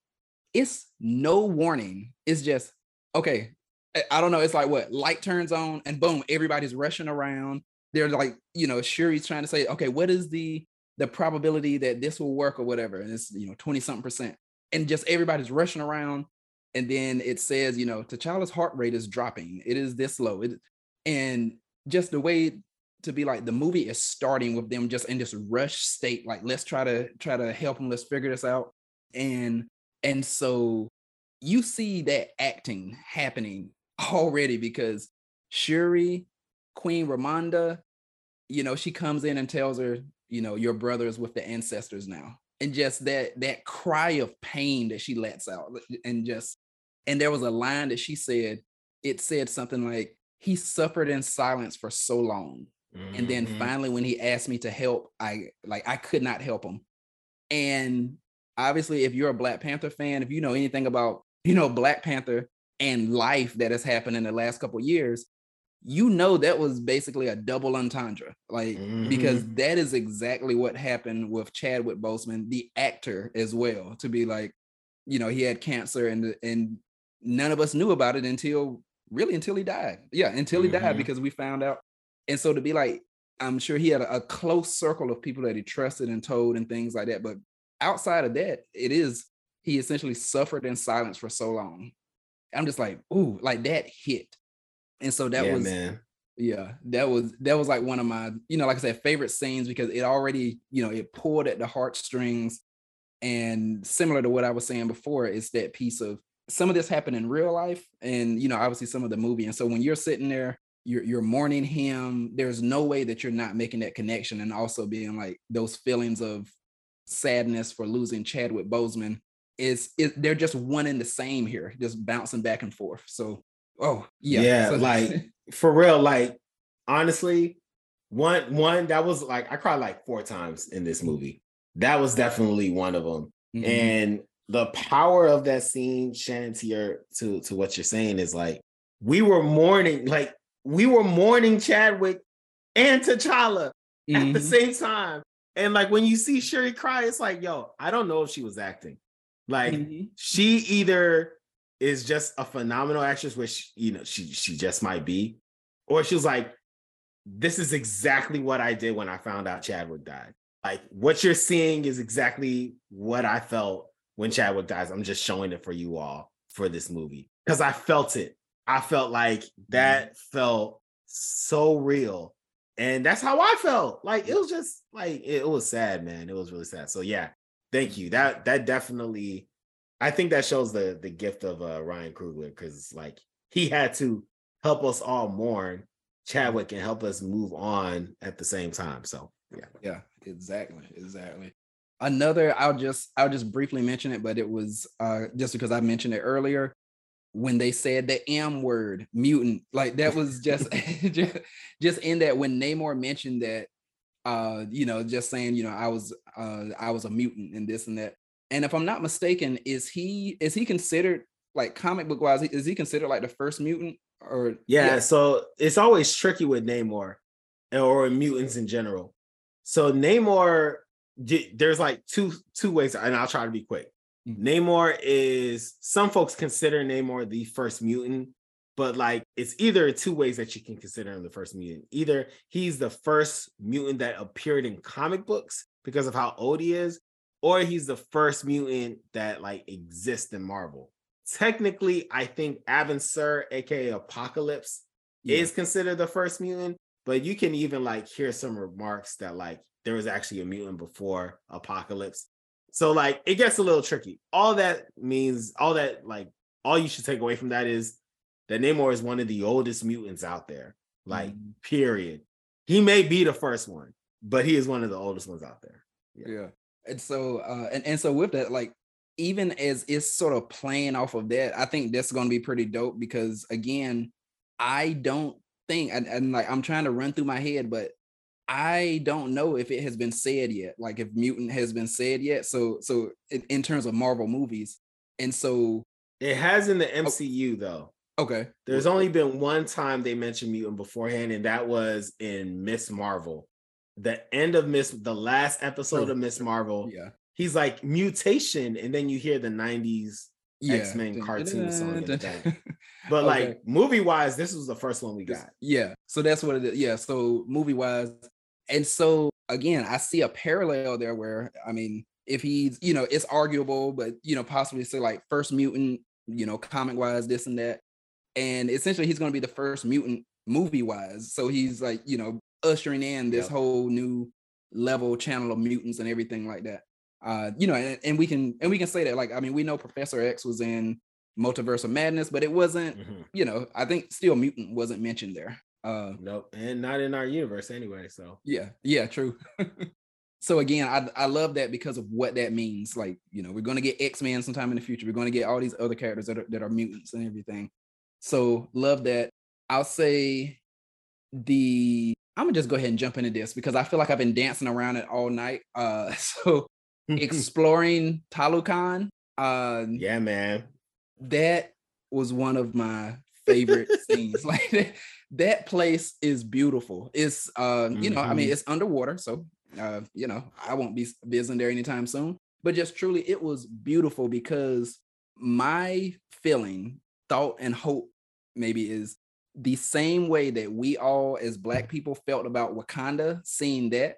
S2: it's no warning. It's just, okay, I don't know. It's like what light turns on and boom, everybody's rushing around. They're like, you know, Shuri's trying to say, okay, what is the the probability that this will work or whatever? And it's, you know, 20 something percent. And just everybody's rushing around and then it says, you know, T'Challa's heart rate is dropping. It is this low. It, and just the way to be like the movie is starting with them just in this rush state, like let's try to try to help them, let's figure this out. And and so you see that acting happening [LAUGHS] already because Shuri, Queen Ramonda, you know, she comes in and tells her, you know, your brother is with the ancestors now. And just that that cry of pain that she lets out and just and there was a line that she said, it said something like, he suffered in silence for so long. Mm-hmm. And then mm-hmm. finally, when he asked me to help, I like I could not help him. And obviously, if you're a Black Panther fan, if you know anything about, you know, Black Panther and life that has happened in the last couple years, you know that was basically a double entendre. Like, mm-hmm. because that is exactly what happened with Chadwick Boseman, the actor as well, to be like, you know, he had cancer and and none of us knew about it until really until he died. Yeah, until he mm-hmm. died because we found out. And so to be like, I'm sure he had a, a, close circle of people that he trusted and told and things like that. But outside of that, it is he essentially suffered in silence for so long. I'm just like, ooh, like that hit. And so that yeah, was man. Yeah, that was that was like one of my, you know, like I said, favorite scenes because it already, you know, it pulled at the heartstrings. And similar to what I was saying before, it's that piece of some of this happened in real life and you know obviously some of the movie and so when you're sitting there you're, you're mourning him. There's no way that you're not making that connection and also being like those feelings of sadness for losing chadwick boseman is, is they're just one and the same here just bouncing back and forth. So oh yeah.
S1: Yeah so, [LAUGHS] like for real like honestly one one that was like i cried like four times in this movie. That was definitely one of them mm-hmm. and the power of that scene, Shannon, to your to to what you're saying is like we were mourning, like we were mourning Chadwick and T'Challa mm-hmm. at the mm-hmm. same time. And like when you see Shuri cry, it's like, yo, I don't know if she was acting. Like mm-hmm. she either is just a phenomenal actress, which you know she she just might be, or she was like, this is exactly what I did when I found out Chadwick died. Like what you're seeing is exactly what I felt when Chadwick dies. I'm just showing it for you all for this movie because I felt it. I felt like that felt so real. And that's how I felt. Like it was just like it was sad, man. It was really sad. So yeah, thank you. That that definitely I think that shows the the gift of uh Ryan Coogler because like he had to help us all mourn Chadwick and help us move on at the same time. So yeah.
S2: Yeah, exactly. Exactly. Another, I'll just I'll just briefly mention it, but it was uh just because I mentioned it earlier when they said the M word, mutant. Like that was just [LAUGHS] [LAUGHS] just, just in that when Namor mentioned that uh, you know, just saying, you know, I was uh I was a mutant and this and that. And if I'm not mistaken, is he is he considered like comic book wise, is he considered like the first mutant or
S1: yeah, yeah, so it's always tricky with Namor or mutants in general. So Namor, there's like two two ways, and I'll try to be quick. Mm-hmm. Namor is some folks consider Namor the first mutant, but like it's either two ways that you can consider him the first mutant. Either he's the first mutant that appeared in comic books because of how old he is, or he's the first mutant that like exists in Marvel technically, I think Abin Sur, aka Apocalypse, yeah. is considered the first mutant. But you can even like hear some remarks that like there was actually a mutant before Apocalypse. So like it gets a little tricky. All that means, all that like all you should take away from that is that Namor is one of the oldest mutants out there. Like, mm period. He may be the first one, but he is one of the oldest ones out there.
S2: Yeah. yeah. And so uh and, and so with that, like even as it's sort of playing off of that, I think that's going to be pretty dope because again, I don't think and, and, like I'm trying to run through my head, but I don't know if it has been said yet, like if mutant has been said yet. So so in, in terms of Marvel movies, and so
S1: it has in the MCU oh, though.
S2: Okay.
S1: There's only been one time they mentioned mutant beforehand, and that was in Miss Marvel. The end of Miss, the last episode of Miss Marvel.
S2: Yeah
S1: he's like mutation, and then you hear the 90s yeah. X-Men cartoon song. [LAUGHS] but like movie wise, this was the first one we got.
S2: Yeah. So that's what it is. Yeah. So movie wise. And so again, I see a parallel there where I mean, if he's, you know, it's arguable, but you know, possibly say like first mutant, you know, comic wise, this and that. And essentially he's gonna be the first mutant movie wise. So he's like, you know, ushering in this yep. whole new level channel of mutants and everything like that uh, you know, and, and, we can and we can say that like I mean we know Professor X was in Multiverse of Madness, but it wasn't, mm-hmm. you know, I think still mutant wasn't mentioned there. Uh,
S1: nope, and not in our universe anyway. So
S2: yeah, yeah, true. [LAUGHS] so again, I I love that because of what that means. Like you know, we're gonna get X Men sometime in the future. We're gonna get all these other characters that are that are mutants and everything. So love that. I'll say the I'm gonna just go ahead and jump into this because I feel like I've been dancing around it all night. Uh, [LAUGHS] so [LAUGHS] exploring Talokan. Uh,
S1: yeah, man.
S2: That was one of my favorite [LAUGHS] scenes. [LAUGHS] Like that, that place is beautiful. It's uh, you know, I mean, mm-hmm. it's underwater, so uh, you know, I won't be visiting there anytime soon. But just truly, it was beautiful because my feeling, thought, and hope maybe is the same way that we all as black people felt about Wakanda, seeing that.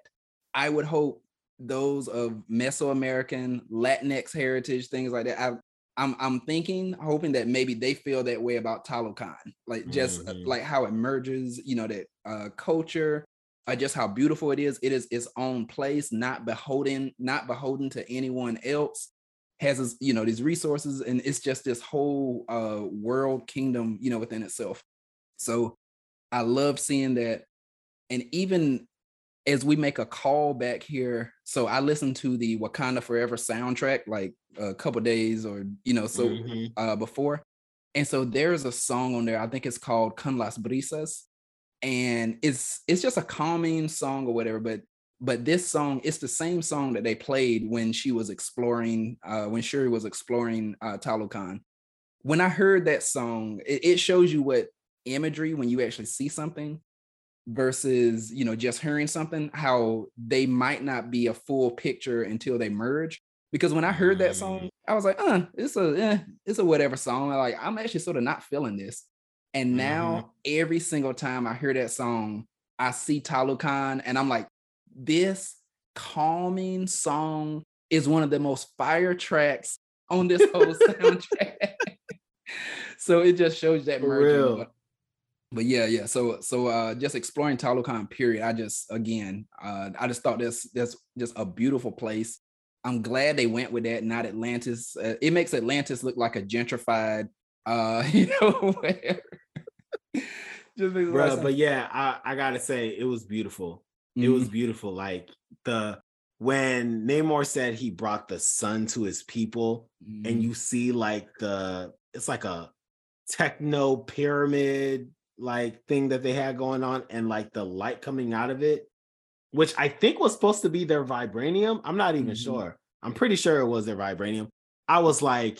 S2: I would hope those of Mesoamerican, Latinx heritage, things like that. I, I'm I'm thinking, hoping that maybe they feel that way about Talokan, like just uh, mm-hmm. like how it merges, you know, that uh, culture, uh, just how beautiful it is. It is its own place, not beholden, not beholden to anyone else. Has this, you know these resources, and it's just this whole uh, world kingdom, you know, within itself. So I love seeing that, and even as we make a call back here, so I listened to the Wakanda Forever soundtrack like a couple days or you know so mm-hmm. uh, before, and so there's a song on there. I think it's called "Con las Brisas," and it's it's just a calming song or whatever. But but this song, it's the same song that they played when she was exploring, uh, when Shuri was exploring uh, Talokan. When I heard that song, it, it shows you what imagery when you actually see something versus you know just hearing something how they might not be a full picture until they merge. Because when i heard that song i was like uh it's a eh, it's a whatever song. Like i'm actually sort of not feeling this. And now mm-hmm. every single time i hear that song i see Talokan and i'm like this calming song is one of the most fire tracks on this whole [LAUGHS] soundtrack. [LAUGHS] So it just shows that merging. But, yeah, yeah. So so uh just exploring Talokan period. I just again uh I just thought this that's just a beautiful place. I'm glad they went with that, not Atlantis. Uh, it makes Atlantis look like a gentrified uh [LAUGHS] you know [LAUGHS] just
S1: but yeah, I, I gotta say it was beautiful. It
S2: Mhm.
S1: was beautiful. Like the when Namor said he brought the sun to his people,
S2: Mhm.
S1: and you see like the it's like a techno pyramid like thing that they had going on, and like the light coming out of it, which I think was supposed to be their vibranium. I'm not even
S2: Mhm.
S1: sure. I'm pretty sure it was their vibranium. I was like,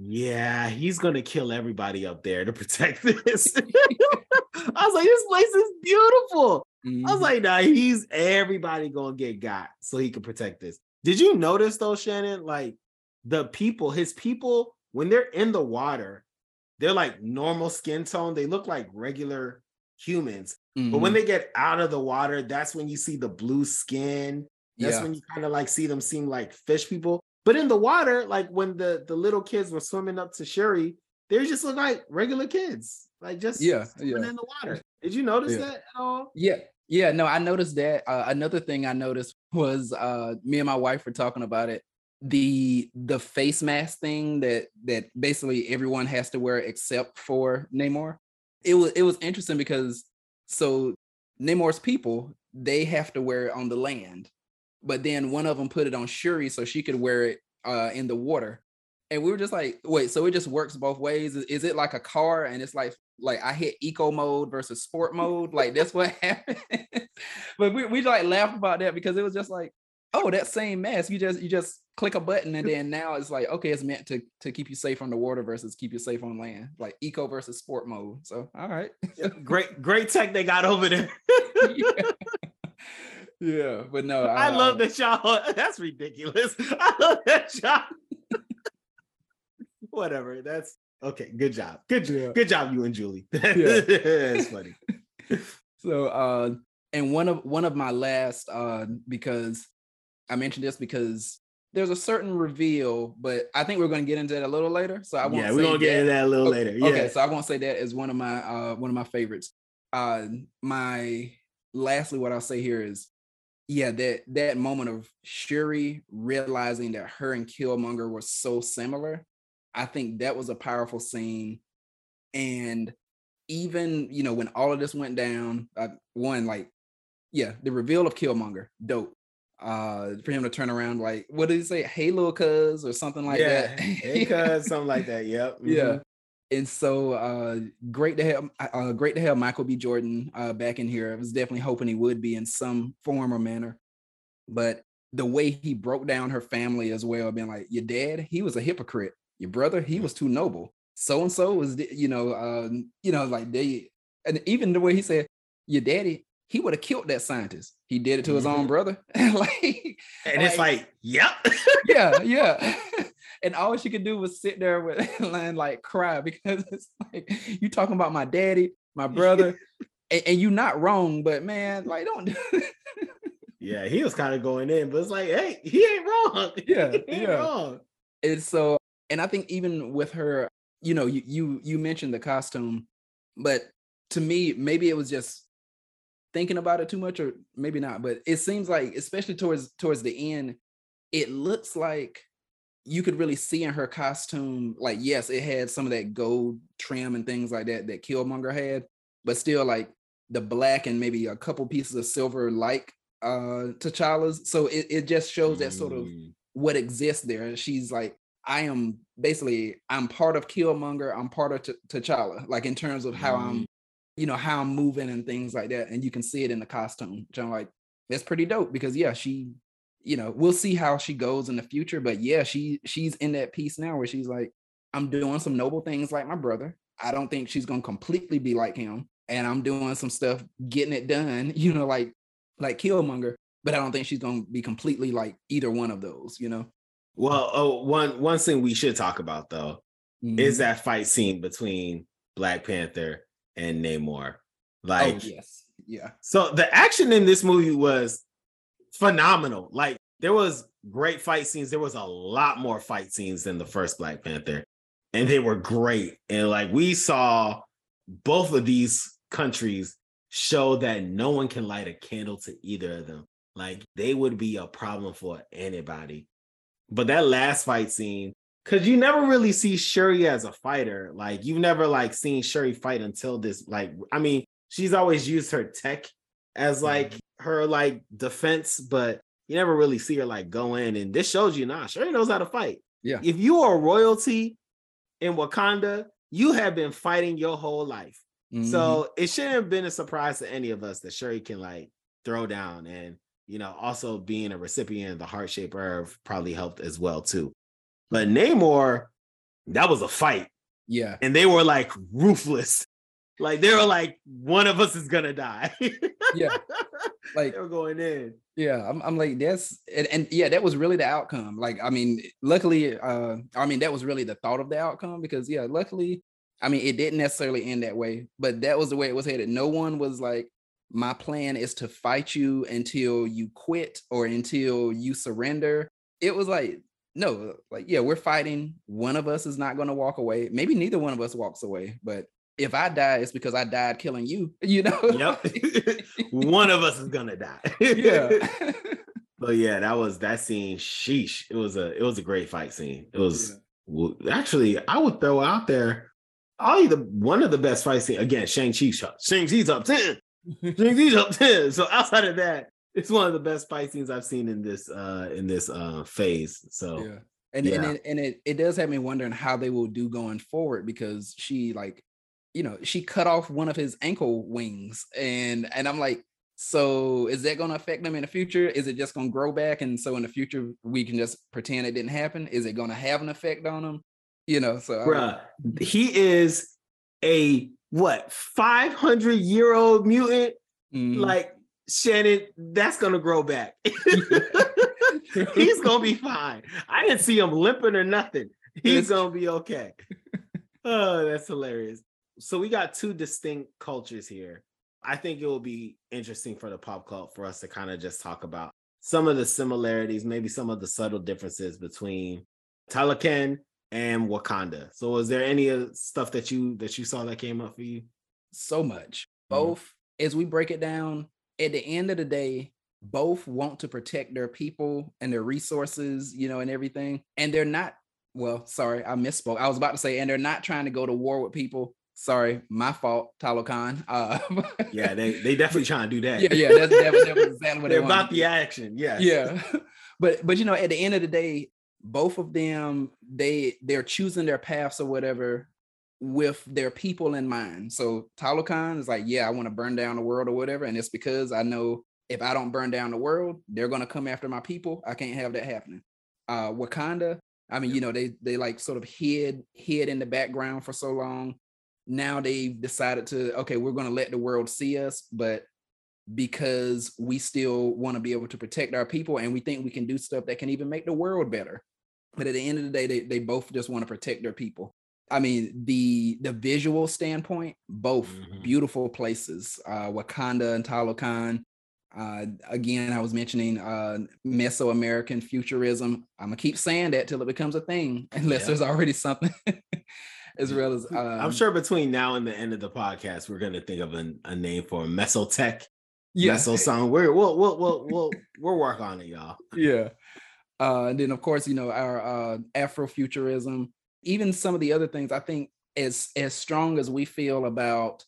S1: yeah, he's gonna kill everybody up there to [LAUGHS] protect this. [LAUGHS] I was like, this place is beautiful. I was
S2: Mhm.
S1: like, nah, he's everybody gonna get got so he can protect this. Did you notice though, Shannon? Like the people, his people, when they're in the water, they're like normal skin tone. They look like regular humans. But when
S2: Mhm.
S1: they get out of the water, that's when you see the blue skin. That's
S2: yeah.
S1: when you kind of like see them seem like fish people. But in the water, like when the the little kids were swimming up to Shuri, they just look like regular kids, like just
S2: Yeah,
S1: swimming
S2: yeah.
S1: in the water. Did you notice
S2: Yeah.
S1: that at all?
S2: Yeah, yeah, no, I noticed that. Uh, another thing I noticed was uh, me and my wife were talking about it. The the face mask thing that that basically everyone has to wear except for Namor. It was it was interesting because so Namor's people they have to wear it on the land, but then one of them put it on Shuri so she could wear it uh, in the water. And we were just like, wait, so it just works both ways? Is, it like a car and it's like like I hit eco mode versus sport mode? Like that's what [LAUGHS] happened. but we, we like laughed about that because it was just like, oh, that same mask. You just you just click a button and then now it's like, okay, it's meant to to keep you safe on the water versus keep you safe on land. Like eco versus sport mode. So all right.
S1: Great, great tech they got over there.
S2: yeah. [LAUGHS] yeah, but no,
S1: I
S2: uh,
S1: love that y'all. [LAUGHS] That's ridiculous. I love that y'all. [LAUGHS] Whatever. That's okay. Good job. Good,
S2: Yeah.
S1: good job, you and Julie. it's funny.
S2: So uh and one of one of my last uh because I mentioned this because there's a certain reveal, but I think we're going to get into that a little later. So I won't
S1: Yeah, we're gonna get into that a little
S2: O-
S1: later. Yeah.
S2: Okay, so I won't say that as one of my uh one of my favorites. Uh my lastly what I'll say here is yeah, that that moment of Shuri realizing that her and Killmonger were so similar. I think that was a powerful scene. And even, you know, when all of this went down, uh, one like yeah, the reveal of Killmonger, dope. Uh for him to turn around like what did he say? Hey little cuz or something like
S1: yeah.
S2: that.
S1: Hey, [LAUGHS] cuz, something like that. Yep.
S2: Yeah.
S1: mhm.
S2: And so uh great to have uh great to have Michael B. Jordan uh back in here. I was definitely hoping he would be in some form or manner. But the way he broke down her family as well, being like, your dad, he was a hypocrite. Your brother, he was too noble. So and so was, you know, um, you know, like they, and even the way he said, your daddy, he would have killed that scientist. He did it to his own mm-hmm. brother. [LAUGHS] like,
S1: And it's
S2: Like-
S1: like, yep. [LAUGHS]
S2: yeah, [LAUGHS] yeah. and all she could do was sit there with and like cry because it's like you talking about my daddy, my brother, and, and you not wrong, but man, like don't do
S1: yeah, he was kind of going in, but it's like, hey, he ain't wrong.
S2: Yeah,
S1: he ain't
S2: yeah.
S1: wrong.
S2: and so and I think even with her, you know, you you you mentioned the costume, but to me, maybe it was just thinking about it too much, or maybe not. But it seems like, especially towards towards the end, it looks like you could really see in her costume, like yes, it had some of that gold trim and things like that that Killmonger had, but still like the black and maybe a couple pieces of silver like uh T'Challa's. So it, it just shows that sort of
S1: Mm.
S2: what exists there. She's like, I am basically, I'm part of Killmonger. I'm part of T- T'Challa, like in terms of how I'm, you know, how I'm moving and things like that. And you can see it in the costume. Which I'm like, that's pretty dope because yeah, she, you know, we'll see how she goes in the future. But yeah, she she's in that piece now where she's like, I'm doing some noble things like my brother. I don't think she's gonna completely be like him. And I'm doing some stuff, getting it done, [LAUGHS] you know, like like Killmonger but I don't think she's gonna be completely like either one of those, you know.
S1: Well, oh, one one thing we should talk about though
S2: Mhm.
S1: is that fight scene between Black Panther and Namor. Oh, like,
S2: oh yes, yeah,
S1: so the action in this movie was phenomenal. Like, there was great fight scenes. There was a lot more fight scenes than the first Black Panther, and they were great. And like we saw both of these countries show that no one can light a candle to either of them. Like they would be a problem for anybody. But that last fight scene, because you never really see Shuri as a fighter. Like you've never like seen Shuri fight until this. Like, I mean, she's always used her tech as like mm-hmm. her like defense, but you never really see her like go in. And this shows you nah, Shuri knows how to fight.
S2: Yeah.
S1: If you are royalty in Wakanda, you have been fighting your whole life. Mm-hmm. So it shouldn't have been a surprise to any of us that Shuri can like throw down. And you know, also being a recipient of the heart shaped herb probably helped as well too. But Namor, that was a fight.
S2: Yeah.
S1: And they were like ruthless. Like they were like, one of us is gonna die. [LAUGHS]
S2: yeah.
S1: Like they were going in.
S2: Yeah. I'm, I'm like, that's and, and, yeah, that was really the outcome. Like, I mean, luckily, uh, I mean, that was really the thought of the outcome because yeah, luckily, I mean, it didn't necessarily end that way, but that was the way it was headed. No one was like, my plan is to fight you until you quit or until you surrender. It was like, no, like, yeah, we're fighting. One of us is not going to walk away. Maybe neither one of us walks away, but if I die, it's because I died killing you, [LAUGHS] you know?
S1: Yep. [LAUGHS] one of us is gonna die.
S2: yeah. [LAUGHS]
S1: but yeah, that was that scene. Sheesh. It was a it was a great fight scene. It was yeah. well, actually, I would throw out there probably the one of the best fight scenes. Again, Shang-Chi. Shang-Chi's up 10. Shang-Chi's up 10. So outside of that, it's one of the best fight scenes I've seen in this uh in this uh phase. So
S2: yeah. And, yeah. and it, and it it does have me wondering how they will do going forward because she like you know she cut off one of his ankle wings and and I'm like so is that going to affect them in the future? Is it just going to grow back and so in the future we can just pretend it didn't happen? Is it going to have an effect on him? You know, so
S1: Bruh, he is a what 500 year old mutant mm-hmm. like Shannon, that's gonna grow back. [LAUGHS] He's gonna be fine. I didn't see him limping or nothing. He's gonna be okay. [LAUGHS] Oh, that's hilarious. So we got two distinct cultures here. I think it will be interesting for the pop cult for us to kind of just talk about some of the similarities, maybe some of the subtle differences between Talokan and Wakanda. So was there any stuff that you that you saw that came up for you?
S2: So much. Mm-hmm. Both mm-hmm. as we break it down, at the end of the day, both want to protect their people and their resources, you know, and everything. And they're not, well, sorry, I misspoke. I was about to say, and they're not trying to go to war with people. Sorry, my fault, Talokan. Uh, [LAUGHS]
S1: yeah, they they definitely trying to do that.
S2: Yeah, yeah, that's, that, was, that was exactly what
S1: they're
S2: they
S1: about the action. Yeah,
S2: yeah, [LAUGHS] but but you know, at the end of the day, both of them they they're choosing their paths or whatever with their people in mind. So Talokan is like, yeah, I want to burn down the world or whatever. And it's because I know if I don't burn down the world, they're gonna come after my people. I can't have that happening. Uh Wakanda, I mean, you know, they they like sort of hid hid in the background for so long. Now they've decided to, okay, we're gonna let the world see us, but because we still want to be able to protect our people and we think we can do stuff that can even make the world better. But at the end of the day, they, they both just want to protect their people. I mean, the the visual standpoint, both mm-hmm. beautiful places. Uh, Wakanda and Talokan. Uh, again, I was mentioning uh, Mesoamerican futurism. I'm gonna keep saying that till it becomes a thing, [LAUGHS] unless yeah. there's already something. [LAUGHS] as well as um,
S1: I'm sure between now and the end of the podcast, we're gonna think of a, a name for Mesotech. Yeah. Meso song. We're we'll we'll we'll we'll we'll work on it, y'all. [LAUGHS]
S2: Yeah. Uh, and then of course, you know, our uh Afrofuturism, even some of the other things, I think as as strong as we feel about,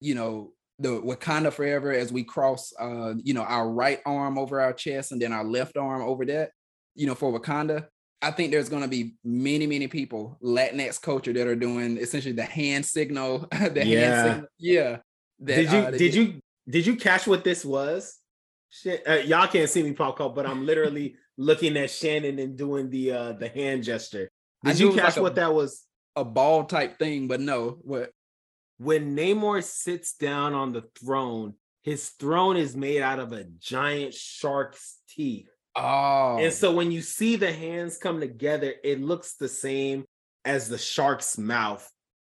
S2: you know, the Wakanda forever as we cross uh, you know, our right arm over our chest and then our left arm over that, you know, for Wakanda. I think there's going to be many, many people Latinx culture that are doing essentially the hand signal. [LAUGHS] the
S1: yeah. hand
S2: signal. Yeah.
S1: That, did you uh, did you did you catch what this was? Shit, uh, y'all can't see me pop up, but I'm literally looking at Shannon and doing the uh the hand gesture. Did you catch like what a, that was?
S2: A ball type thing, but no. What?
S1: When Namor sits down on the throne, his throne is made out of a giant shark's teeth.
S2: Oh.
S1: And so when you see the hands come together, it looks the same as the shark's mouth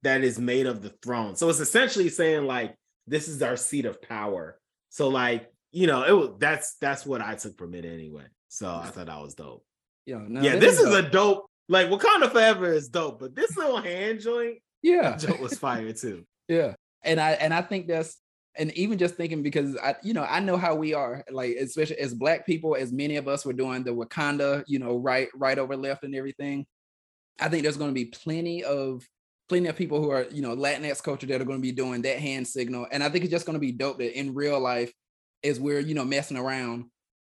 S1: that is made of the throne. So it's essentially saying like this is our seat of power. So like, you know, it was that's that's what I took from it anyway. So I thought that was dope.
S2: Yeah, no,
S1: yeah, this is, is a dope Like Wakanda Forever is dope, but this little hand joint,
S2: yeah,
S1: joint was fire too. [LAUGHS]
S2: yeah, and I and I think that's and even just thinking because I, you know, I know how we are, like especially as black people, as many of us were doing the Wakanda, you know, right, right over left and everything. I think there's going to be plenty of plenty of people who are, you know, Latinx culture that are going to be doing that hand signal. And I think it's just going to be dope that in real life, as we're, you know, messing around,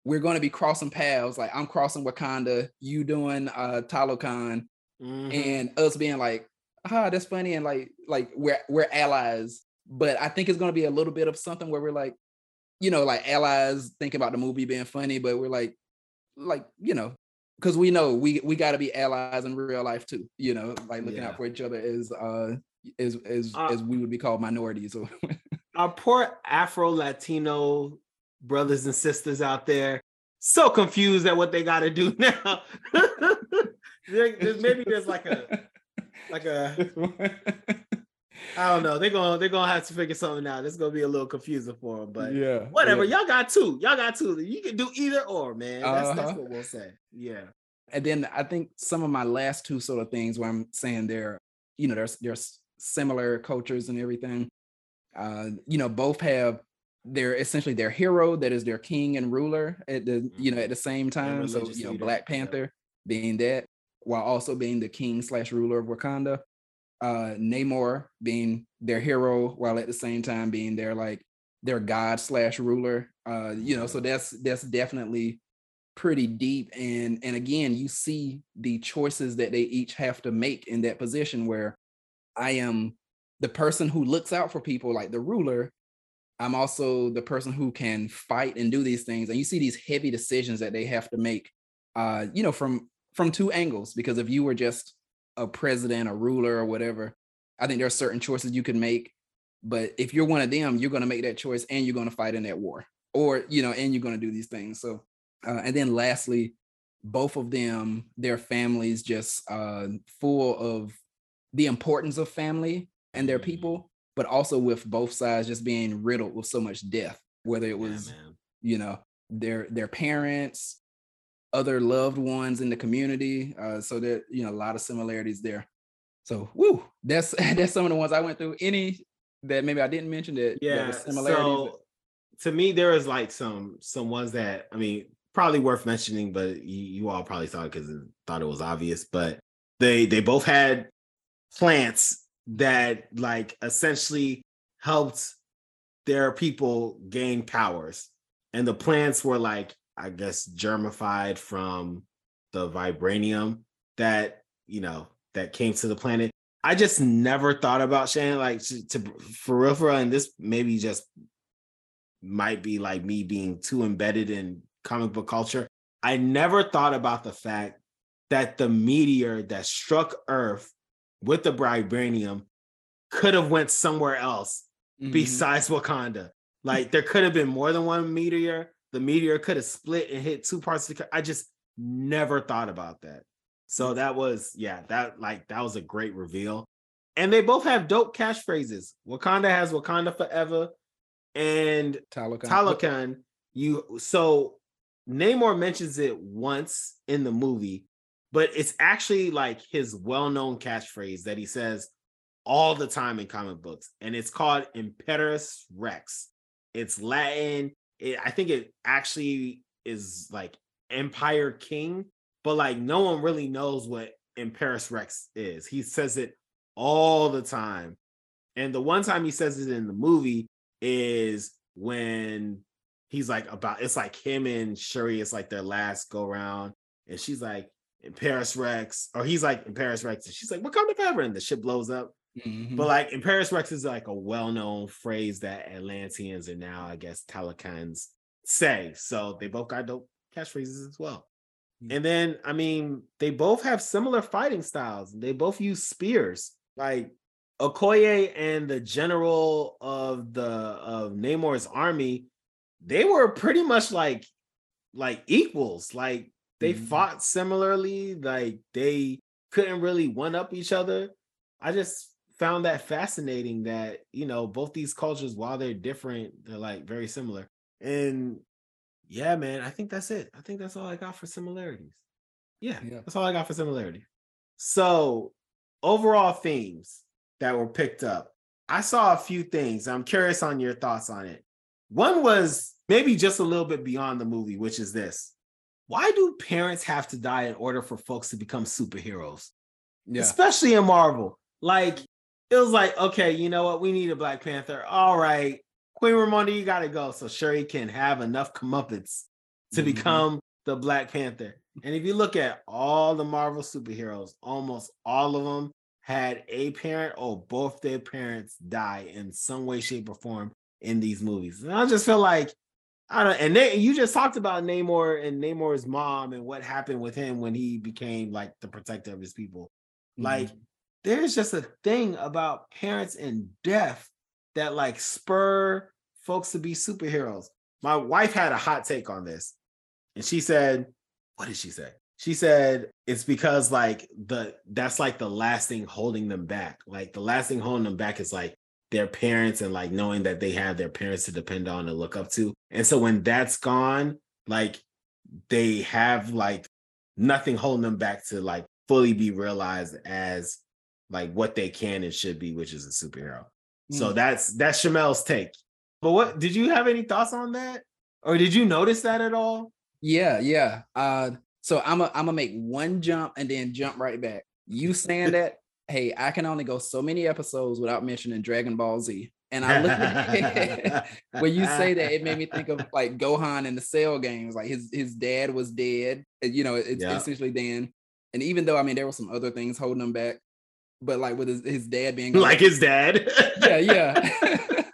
S2: we're going to be crossing paths. Like I'm crossing Wakanda, you doing uh Talokan, mm-hmm. and us being like, ah, that's funny. And like, like we're we're allies but I think it's going to be a little bit of something where we're like, you know, like allies think about the movie being funny, but we're like, like you know, because we know we we got to be allies in real life too. You know, like looking yeah. out for each other as uh as as uh, as we would be called minorities.
S1: our poor Afro Latino brothers and sisters out there so confused at what they got to do [LAUGHS] now. there's, maybe there's like a like a I don't know. They're gonna they're gonna have to figure something out. It's gonna be a little confusing for them, but yeah, whatever. Yeah. Y'all got two. Y'all got two. You can do either or, man. That's, uh-huh. that's what we'll say. Yeah.
S2: And then I think some of my last two sort of things where I'm saying they're, you know, there's there's similar cultures and everything. Uh, you know, both have their essentially their hero that is their king and ruler at the you know at the same time. So you know, Black Panther yeah. being that while also being the king slash ruler of Wakanda uh Namor being their hero while at the same time being their like their god slash ruler. Uh, you know, so that's that's definitely pretty deep. And and again, you see the choices that they each have to make in that position where I am the person who looks out for people like the ruler. I'm also the person who can fight and do these things. And you see these heavy decisions that they have to make, uh, you know, from from two angles. Because if you were just a president, a ruler, or whatever, I think there are certain choices you can make. But if you're one of them, you're going to make that choice and you're going to fight in that war, or you know, and you're going to do these things. So, uh, and then lastly, both of them, their families just uh, full of the importance of family and their mm-hmm. people, but also with both sides just being riddled with so much death. Whether it was, yeah, you know, their their parents, other loved ones in the community. Uh, so there, you know, a lot of similarities there. So, woo, that's [LAUGHS] that's some of the ones I went through. Any that maybe I didn't mention that,
S1: yeah, similarities. So to me, there is like some some ones that I mean, probably worth mentioning, but you, you all probably saw it because thought it was obvious. But they they both had plants that like essentially helped their people gain powers, and the plants were like I guess, germified from the vibranium that, you know, that came to the planet. I just never thought about Shannon, like to, to for real, for real, and this maybe just might be like me being too embedded in comic book culture. I never thought about the fact that the meteor that struck Earth with the vibranium could have went somewhere else mm-hmm. besides Wakanda. Like there could have been more than one meteor the meteor could have split and hit two parts of the I just never thought about that. So that was yeah, that like that was a great reveal. And they both have dope catchphrases. Wakanda has Wakanda forever and Talokan. Talokan you so Namor mentions it once in the movie, but it's actually like his well-known catchphrase that he says all the time in comic books and it's called Imperius Rex. It's Latin it, I think it actually is like Empire King, but like no one really knows what Imperius Rex is. He says it all the time. And the one time he says it in the movie is when he's like about it's like him and Shuri, it's like their last go round. And she's like, Imperius Rex, or he's like Imperius Rex, and she's like, What kind of ever? And the ship blows up. Mm-hmm. But like Imperius Rex is like a well-known phrase that Atlanteans and now I guess Talokans say. So they both got dope catchphrases as well. Mm-hmm. And then I mean, they both have similar fighting styles. They both use spears. Like Okoye and the general of the of Namor's army, they were pretty much like like equals. Like they mm-hmm. fought similarly. Like they couldn't really one up each other. I just found that fascinating that you know both these cultures while they're different they're like very similar and yeah man i think that's it i think that's all i got for similarities yeah, yeah. that's all i got for similarity So, overall themes that were picked up. I saw a few things. I'm curious on your thoughts on it. One was maybe just a little bit beyond the movie, which is this. Why do parents have to die in order for folks to become superheroes? Yeah. Especially in Marvel. Like, it was like, okay, you know what? We need a Black Panther. All right. Queen Ramonda, you gotta go. So Shuri can have enough comeuppance to mm-hmm. become the Black Panther. And if you look at all the Marvel superheroes, almost all of them had a parent or both their parents die in some way, shape, or form in these movies. And I just feel like I don't and they, you just talked about Namor and Namor's mom and what happened with him when he became like the protector of his people. Mm-hmm. Like there's just a thing about parents and death that like spur folks to be superheroes. My wife had a hot take on this. And she said, what did she say? She said it's because like the that's like the last thing holding them back. Like the last thing holding them back is like their parents and like knowing that they have their parents to depend on and look up to. And so when that's gone, like they have like nothing holding them back to like fully be realized as like what they can and should be, which is a superhero. Mm. So that's that's Shamel's take. But what did you have any thoughts on that? Or did you notice that at all?
S2: Yeah, yeah. Uh, so I'm a, I'm gonna make one jump and then jump right back. You saying that? Hey, I can only go so many episodes without mentioning Dragon Ball Z. And I look at [LAUGHS] when you say that, it made me think of like Gohan in the Cell games. Like his his dad was dead. You know, it's yeah. essentially Dan. And even though I mean there were some other things holding him back, but like with his, his dad being
S1: like his dad.
S2: yeah, yeah. [LAUGHS]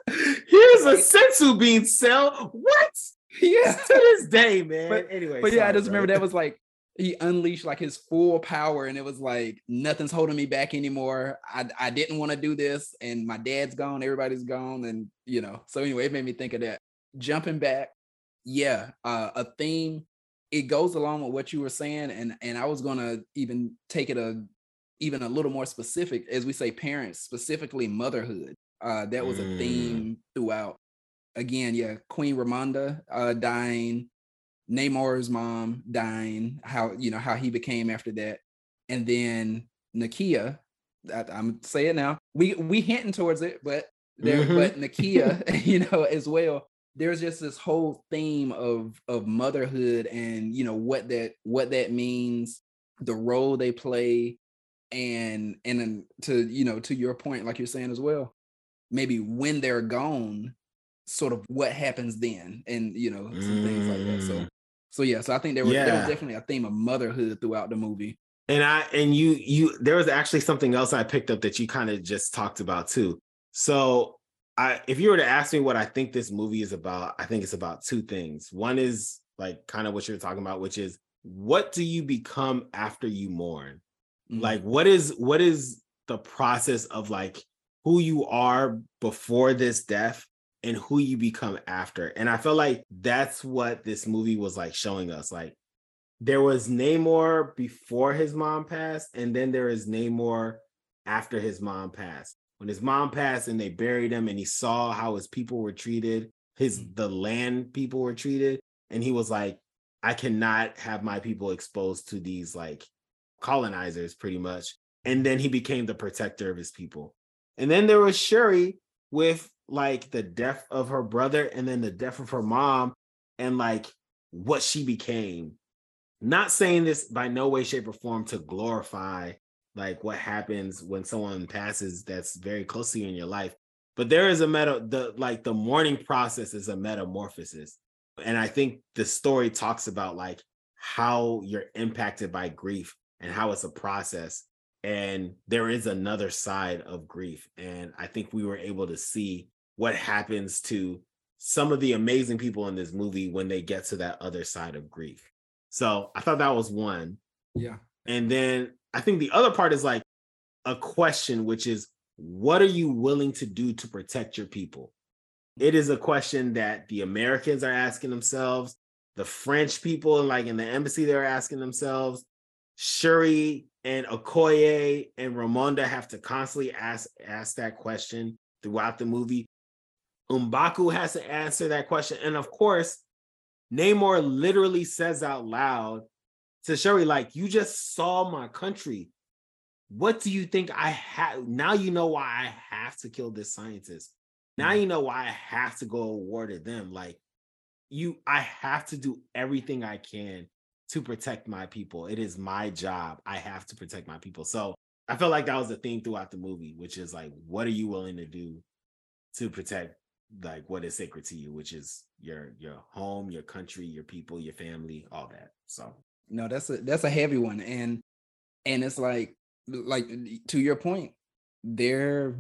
S1: Here's a senzu bean cell. What? [LAUGHS]
S2: Yeah.
S1: to this day, man.
S2: But
S1: anyway.
S2: But yeah, I just bro. remember that was like he unleashed like his full power and it was like nothing's holding me back anymore. I I didn't want to do this and my dad's gone, everybody's gone and you know. So anyway, it made me think of that. Jumping back, yeah, uh, a theme it goes along with what you were saying and and I was going to even take it a even a little more specific as we say parents, specifically motherhood. Uh, that was a theme mm. throughout. Again, yeah, Queen Ramonda uh, dying, Namor's mom dying, how you know how he became after that, and then Nakia. I, I'm saying now, we we hinting towards it, but there, mm-hmm. but Nakia, [LAUGHS] [LAUGHS] you know, as well. There's just this whole theme of of motherhood and you know what that what that means, the role they play, and and then to you know to your point, like you're saying as well, maybe when they're gone, sort of what happens then, and you know some mm. things like that. So mm. So yeah, so I think there was yeah. there was definitely a theme of motherhood throughout the movie.
S1: And I and you you there was actually something else I picked up that you kind of just talked about too. So I if you were to ask me what I think this movie is about, I think it's about two things. One is like kind of what you're talking about, which is what do you become after you mourn? Mm-hmm. Like what is what is the process of like who you are before this death and who you become after. And I feel like that's what this movie was like showing us. Like there was Namor before his mom passed, and then there is Namor after his mom passed. When his mom passed and they buried him, and he saw how his people were treated, his mm. the land people were treated, and he was like, I cannot have my people exposed to these like colonizers, pretty much. And then he became the protector of his people. And then there was Shuri with like the death of her brother and then the death of her mom and like what she became. Not saying this by no way, shape, or form to glorify like what happens when someone passes that's very close to you in your life. But there is a meta, the like the mourning process is a metamorphosis. And I think the story talks about like how you're impacted by grief and how it's a process and there is another side of grief and i think we were able to see what happens to some of the amazing people in this movie when they get to that other side of grief. So i thought that was one.
S2: Yeah.
S1: And then i think the other part is like a question which is what are you willing to do to protect your people? It is a question that the americans are asking themselves the french people like in the embassy they're asking themselves. Shuri and Okoye and Ramonda have to constantly ask ask that question throughout the movie. Mbaku has to answer that question, and of course, Namor literally says out loud to Shuri, "Like you just saw my country what do you think I have? Now you know why I have to kill this scientist. Now
S2: Mhm.
S1: you know why I have to go award to them. Like you, I have to do everything I can to protect my people. It is my job. I have to protect my people. So I felt like that was the theme throughout the movie, which is like, what are you willing to do to protect like what is sacred to you, which is your your home, your country, your people, your family, all that. So
S2: No, that's a that's a heavy one. And and it's like like to your point, there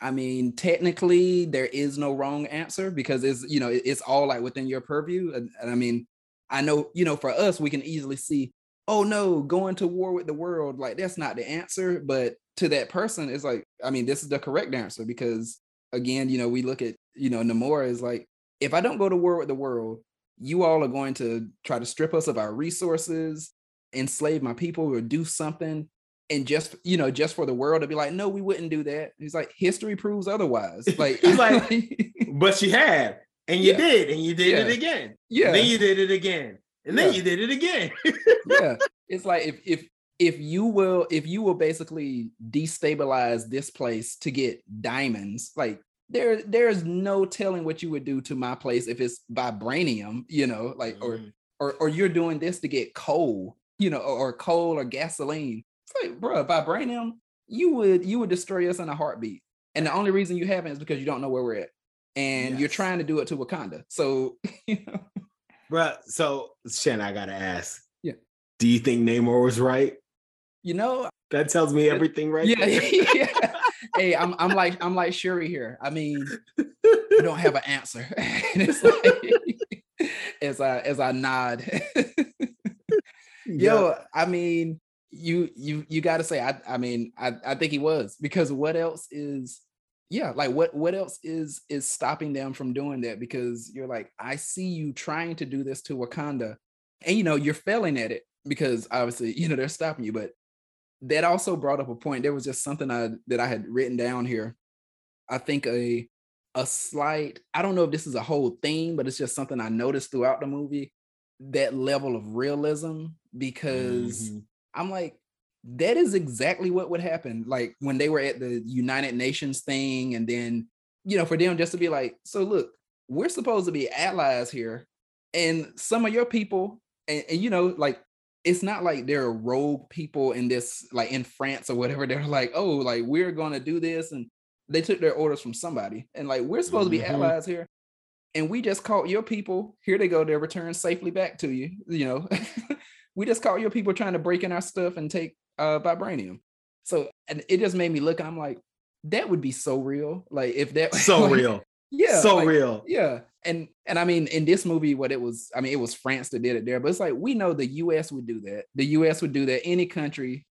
S2: I mean, technically there is no wrong answer because it's you know, it's all like within your purview. And, and I mean, I know, you know, for us, we can easily see, oh no, going to war with the world, like that's not the answer. But to that person, it's like, I mean, this is the correct answer because again, you know, we look at, you know, Namora is like, if I don't go to war with the world, you all are going to try to strip us of our resources, enslave my people, or do something. And just, you know, just for the world to be like, no, we wouldn't do that. He's like, history proves otherwise. [LAUGHS] Like,
S1: He's like, [LAUGHS] but she had, and you
S2: Yeah.
S1: did, and you did it again.
S2: yeah.
S1: And then you did it again. And then
S2: Yeah.
S1: you did it again.
S2: yeah [LAUGHS] it's like if if if you will if you will basically destabilize this place to get diamonds like there there's no telling what you would do to my place if it's vibranium you know like or
S1: Mm.
S2: or or you're doing this to get coal you know or, or coal or gasoline it's like bro vibranium you would you would destroy us in a heartbeat and the only reason you haven't is because you don't know where we're at and you're trying to do it to wakanda so [LAUGHS] you know
S1: Bruh, so Shannon, I gotta ask.
S2: Yeah.
S1: Do you think Namor was right?
S2: you know
S1: That tells me uh, everything right
S2: yeah, [LAUGHS] yeah. [LAUGHS] Hey, I'm I'm like I'm like Shuri here. I mean, I don't have an answer. and it's like as I as I nod. Yo, I mean, you you you got to say I I mean, I I think he was because what else is yeah, like what what else is is stopping them from doing that because you're like I see you trying to do this to Wakanda and you know, you're failing at it because obviously, [LAUGHS] you know, they're stopping you, but that also brought up a point. There was just something I that I had written down here. I think a a slight, I don't know if this is a whole theme, but it's just something I noticed throughout the movie. That level of realism, because
S1: Mhm.
S2: I'm like, that is exactly what would happen. Like when they were at the United Nations thing, and then, you know, for them just to be like, so look, we're supposed to be allies here. And some of your people, and, and you know, like it's not like there are rogue people in this, like in France or whatever. [LAUGHS] They're like, oh, like we're gonna do this. And they took their orders from somebody. And like we're supposed to be
S1: Mhm.
S2: allies here. And we just caught your people. Here they go, they're returned safely back to you. You know, [LAUGHS] we just caught your people trying to break in our stuff and take uh vibranium. So and it just made me look, I'm like, that would be so real. Like if that
S1: So [LAUGHS]
S2: like,
S1: real.
S2: Yeah.
S1: so
S2: like,
S1: real.
S2: yeah. And and I mean in this movie, what it was, I mean, it was France that did it there, but it's like we know the US would do that. The US would do that, any country,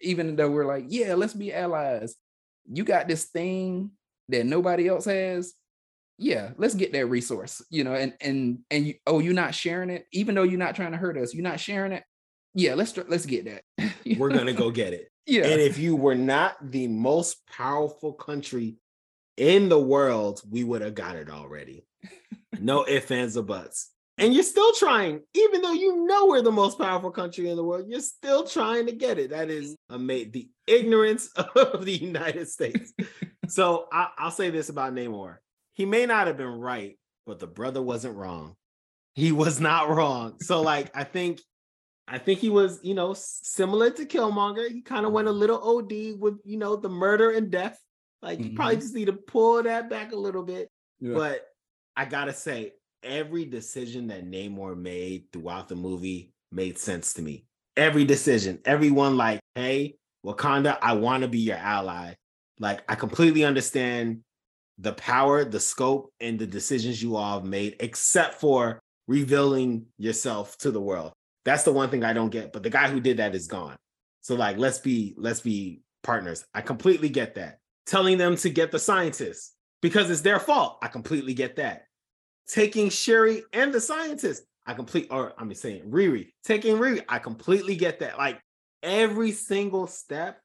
S2: even though we're like, yeah, let's be allies. You got this thing that nobody else has. Yeah, let's get that resource, you know, and and and you oh, you're not sharing it, even though you're not trying to hurt us, you're not sharing it. Yeah, let's let's get that. [LAUGHS]
S1: We're gonna go get it.
S2: yeah.
S1: And if you were not the most powerful country in the world, we would have got it already. No ifs, ands, or buts. And you're still trying, even though you know we're the most powerful country in the world, you're still trying to get it. That is amazing. The ignorance [LAUGHS] of the United States. [LAUGHS] so I, I'll say this about Namor. He may not have been right, but the brother wasn't wrong. He was not wrong. So, like, I think I think he was, you know, similar to Killmonger. He kind of went a mm-hmm. little OD with, you know, the murder and death. Like you probably
S2: mm-hmm.
S1: just need to pull that back a little bit.
S2: Yeah.
S1: But I gotta say, every decision that Namor made throughout the movie made sense to me. Every decision, everyone like, hey, Wakanda, I want to be your ally. Like, I completely understand the power, the scope, and the decisions you all have made, except for revealing yourself to the world. That's the one thing I don't get. But the guy who did that is gone. So, like, let's be let's be partners. I completely get that. Telling them to get the scientists because it's their fault. I completely get that. Taking Shuri and the scientists, I complete or I'm saying Riri, taking Riri, I completely get that. Like every single step,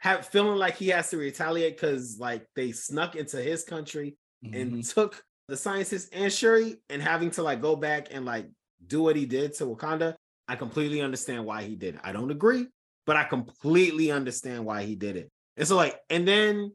S1: have feeling like he has to retaliate because like they snuck into his country and
S2: Mhm.
S1: took the scientists and Shuri and having to like go back and like do what he did to Wakanda. I completely understand why he did. it. I don't agree, but I completely understand why he did it. And so like, and then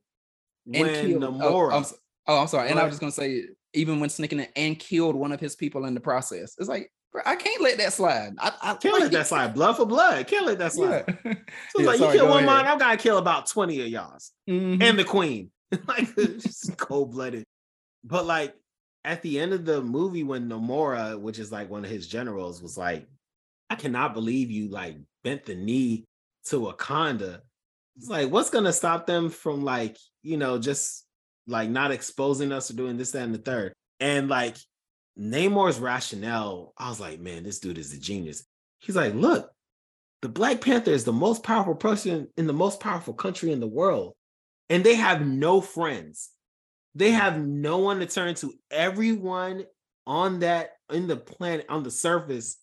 S1: when
S2: killed-
S1: Namora,
S2: Oh, I'm, oh, I'm sorry. And I was just gonna say, even when sneaking in and killed one of his people in the process, it's like I can't let that slide. I, I
S1: can't let that slide. Blood for blood. Can't let that slide.
S2: Yeah.
S1: So it's [LAUGHS]
S2: Yeah,
S1: like
S2: sorry,
S1: you kill one
S2: ahead.
S1: mind, I gotta kill about 20 of y'all's.
S2: Mhm.
S1: and the queen. [LAUGHS] like just cold blooded. But like at the end of the movie, when Namora, which is like one of his generals, was like, I cannot believe you like bent the knee to Wakanda. It's like, what's gonna stop them from like, you know, just like not exposing us or doing this, that, and the third? And like Namor's rationale, I was like, man, this dude is a genius. He's like, look, the Black Panther is the most powerful person in the most powerful country in the world and they have no friends. They mm. have no one to turn to. Everyone on that in the planet on the surface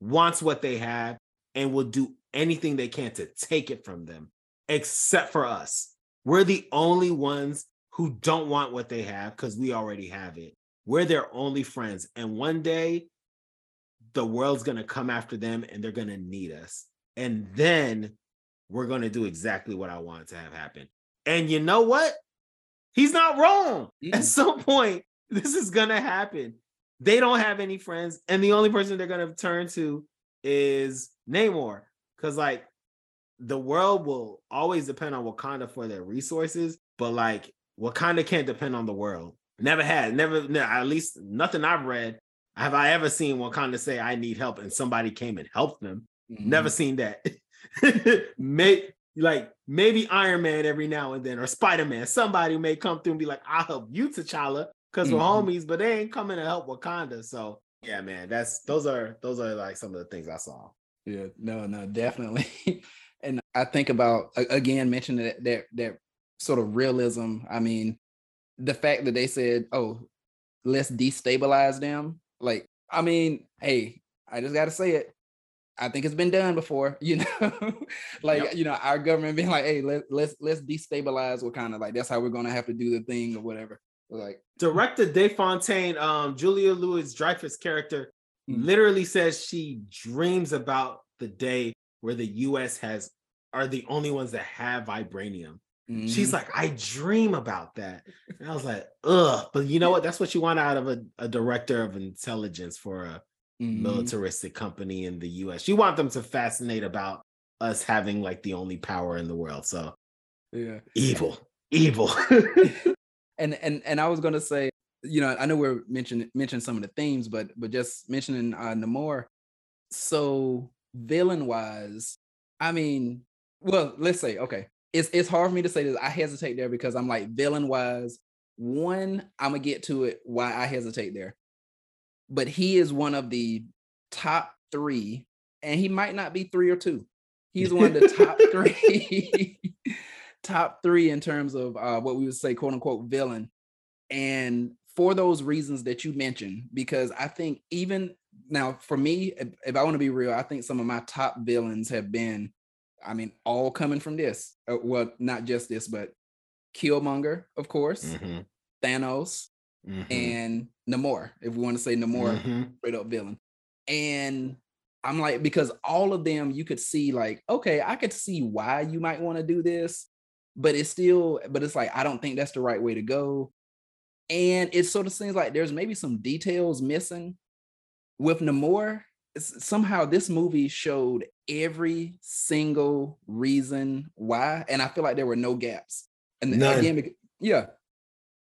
S1: wants what they have and will do anything they can to take it from them, except for us. We're the only ones who don't want what they have because we already have it. We're their only friends. And one day, the world's going to come after them and they're going to need us. And then we're going to do exactly what I wanted to have happen. And you know what? He's not wrong. At
S2: Mm.
S1: some point, this is going to happen. They don't have any friends. And the only person they're going to turn to is Namor. Because, like, the world will always depend on Wakanda for their resources. But, like, Wakanda can't depend on the world. Never had. Never, no, at least nothing I've read. Have I ever seen Wakanda say, I need help, and somebody came and helped them?
S2: Mm-hmm.
S1: Never seen that. [LAUGHS] May like maybe Iron Man every now and then, or Spider Man. Somebody may come through and be like, "I'll help you, T'Challa," because we're
S2: Mhm.
S1: homies, but they ain't coming to help Wakanda. So yeah, man, that's those are those are like some of the things I saw.
S2: Yeah, no, no, definitely. [LAUGHS] and I think about again mentioning that that that sort of realism. I mean, the fact that they said, "Oh, let's destabilize them." Like, I mean, hey, I just got to say it. I think it's been done before, [LAUGHS] you know. like,
S1: Yep.
S2: you know, our government being like, "Hey, let, let's let's destabilize Wakanda like that's how we're gonna have to do the thing or whatever." Like,
S1: Director De Fontaine, um, Julia Louis Dreyfus character,
S2: Mhm.
S1: literally says she dreams about the day where the U.S. has are the only ones that have vibranium. She's
S2: mhm.
S1: like, I dream about that. And I was like, ugh. But you know what? That's what you want out of a, a director of intelligence for a
S2: Mhm.
S1: militaristic company in the US. You want them to fascinate about us having like the only power in the world. So
S2: yeah.
S1: evil, evil. [LAUGHS] [LAUGHS]
S2: and and and I was gonna say, you know, I know we're mentioning mention some of the themes, but but just mentioning uh Namor. So villain wise, I mean, well, let's say okay, it's it's hard for me to say this. I hesitate there because I'm like villain wise. One, I'm gonna get to it why I hesitate there, but he is one of the top three, and he might not be three or two. He's one of the top [LAUGHS] three, [LAUGHS] top three in terms of uh, what we would say, quote unquote, villain. And for those reasons that you mentioned, because I think even now, for me, if, if I want to be real, I think some of my top villains have been, I mean, all coming from this. Uh, well, not just this, but Killmonger, of course,
S1: Mhm,
S2: Thanos,
S1: mhm,
S2: and Namor, if we want to say Namor,
S1: mhm.
S2: straight up villain. And I'm like, because all of them you could see, like, okay, I could see why you might want to do this, but it's still, but it's like, I don't think that's the right way to go. And it sort of seems like there's maybe some details missing with Namor. Somehow this movie showed every single reason why, and I feel like there were no gaps. And
S1: None.
S2: again, yeah,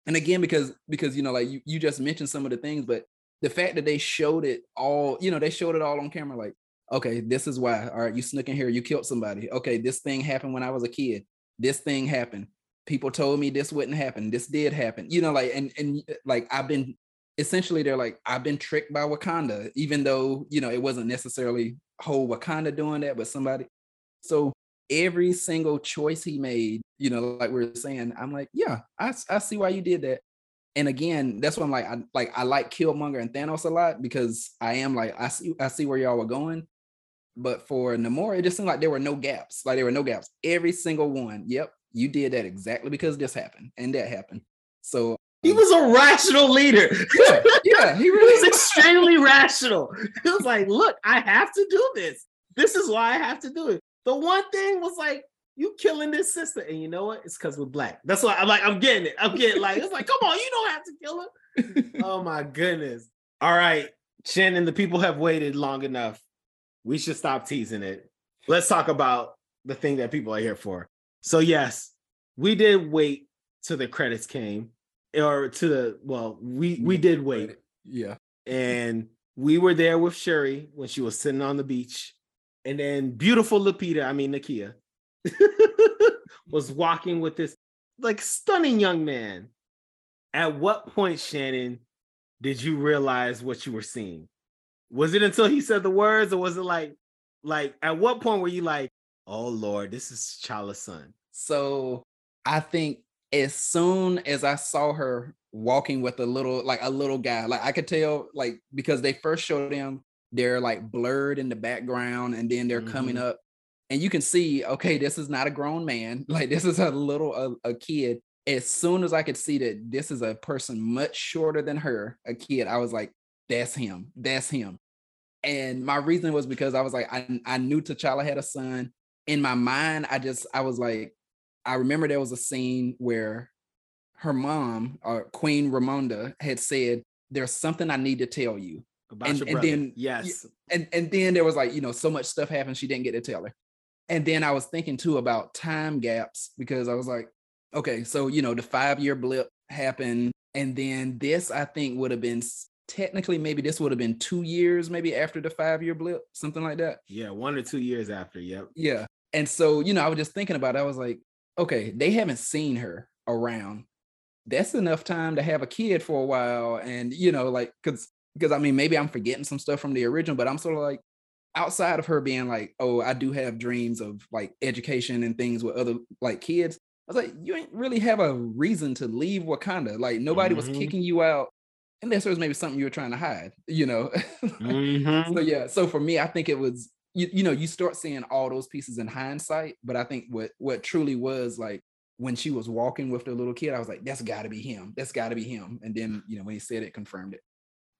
S2: and again because because you know like you, you just mentioned some of the things but the fact that they showed it all you know they showed it all on camera like okay this is why. All right you snuck in here. You killed somebody. Okay this thing happened when i was a kid. This thing happened. People told me this wouldn't happen. This did happen. You know like and and like i've been essentially they're like i've been tricked by wakanda even though you know it wasn't necessarily whole wakanda doing that but somebody so every single choice he made, you know, like we are saying, I'm like, yeah, I, I see why you did that. And again, that's why I'm like, I like I like Killmonger and Thanos a lot because I am like, I see I see where y'all were going. But for Namor, it just seemed like there were no gaps. Like there were no gaps. Every single one. Yep, you did that exactly because this happened and that happened. So
S1: He was a rational leader.
S2: yeah, yeah, he [LAUGHS]
S1: He was
S2: really
S1: extremely rational. He was like, look, I have to do this. This is why I have to do it. The one thing was like, you killing this sister. And you know what? It's because we're black. That's why I'm like, I'm getting it. I'm getting like, it's like, come on, you don't have to kill her. [LAUGHS] oh my goodness. All right, Shannon, the people have waited long enough. We should stop teasing it. Let's talk about the thing that people are here for. So, yes, we did wait till the credits came, or to the well, we we did wait.
S2: Yeah.
S1: And we were there with Shuri when she was sitting on the beach. And then beautiful Lupita, I mean Nakia, [LAUGHS] was walking with this like stunning young man. At what point, Shannon, did you realize what you were seeing? Was it until he said the words, or was it like, like at what point were you like, oh Lord, this is T'Challa's son?
S2: So I think as soon as I saw her walking with a little, like a little guy, like I could tell, like because they first showed them they're like blurred in the background, and then they're mm-hmm. coming up and you can see okay this is not a grown man [LAUGHS] like this is a little a, a, kid. As soon as i could see that this is a person much shorter than her a kid i was like that's him that's him. And my reason was because i was like i, I knew t'challa had a son. In my mind i just i was like i remember there was a scene where her mom or uh, queen ramonda had said there's something i need to tell you
S1: about and, and then yes
S2: and and then there was like you know so much stuff happened she didn't get to tell her and then I was thinking too about time gaps because I was like, okay, so you know, the five year blip happened. And then this, I think, would have been technically maybe this would have been two years, maybe after the five year blip, something like that.
S1: Yeah, one or two years after. Yep.
S2: Yeah. And so, you know, I was just thinking about it. I was like, okay, they haven't seen her around. That's enough time to have a kid for a while. And, you know, like, because, because I mean, maybe I'm forgetting some stuff from the original, but I'm sort of like, outside of her being like, oh, I do have dreams of like education and things with other like kids. I was like, you ain't really have a reason to leave Wakanda. Like nobody mm-hmm. was kicking you out unless there was maybe something you were trying to hide, you know? [LAUGHS] mm-hmm. So yeah, so for me, I think it was, you, you know, you start seeing all those pieces in hindsight, but I think what what truly was like when she was walking with the little kid, I was like, that's gotta be him. That's gotta be him. And then, you know, when he said it, confirmed it.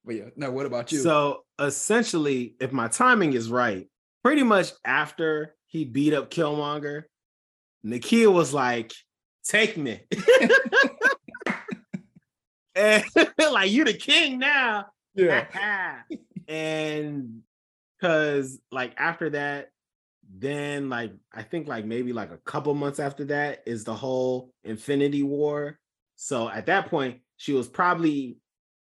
S2: But yeah, no, what about you?
S1: So essentially, if my timing is right, pretty much after he beat up Killmonger, Nakia was like, take me. [LAUGHS] and [LAUGHS] like you're the king now.
S2: Yeah.
S1: and because like after that, then like I think like maybe like a couple months after that is the whole Infinity War. So at that point, she was probably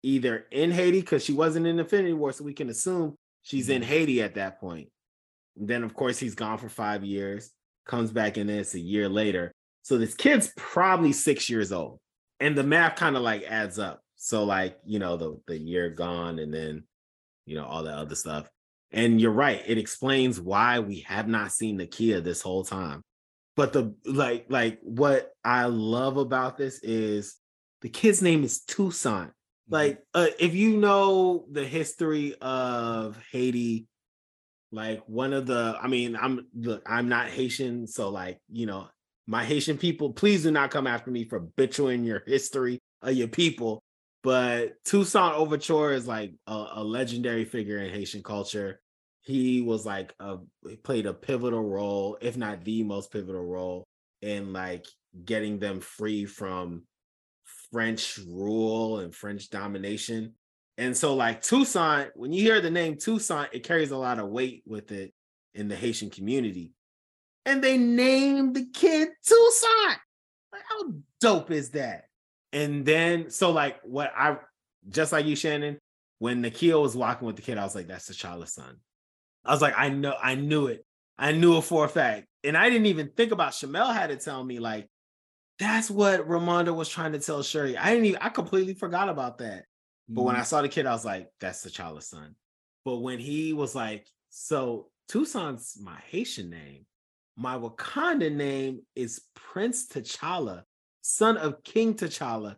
S1: either in Haiti because she wasn't in Infinity War, so we can assume she's in mm-hmm. Haiti at that point. And then, of course, he's gone for five years, comes back in this a year later. So this kid's probably six years old, and the math kind of like adds up. So like you know the the year gone, and then you know all that other stuff. And you're right; it explains why we have not seen Nakia this whole time. But the like like what I love about this is the kid's name is Toussaint Mm-hmm. Like, uh, if you know the history of Haiti, like one of the, I mean, I'm look, I'm not Haitian, so like, you know, my Haitian people, please do not come after me for butchering your history of your people. But Toussaint Louverture is like a, a legendary figure in Haitian culture. He was like a played a pivotal role, if not the most pivotal role, in like getting them free from French rule and French domination. And so, like Toussaint, when you hear the name Toussaint, it carries a lot of weight with it in the Haitian community. And they named the kid Toussaint. Like, how dope is that? And then, so like what I just like you, Shannon, when Nakia was walking with the kid, I was like, that's T'Challa's son. I was like, I know, I knew it. I knew it for a fact. And I didn't even think about Shamel had to tell me, like, that's what Ramonda was trying to tell Shuri. I didn't even, I completely forgot about that. But mm-hmm. when I saw the kid, I was like, that's T'Challa's son. But when he was like, so Toussaint's my Haitian name, my Wakanda name is Prince T'Challa, son of King T'Challa.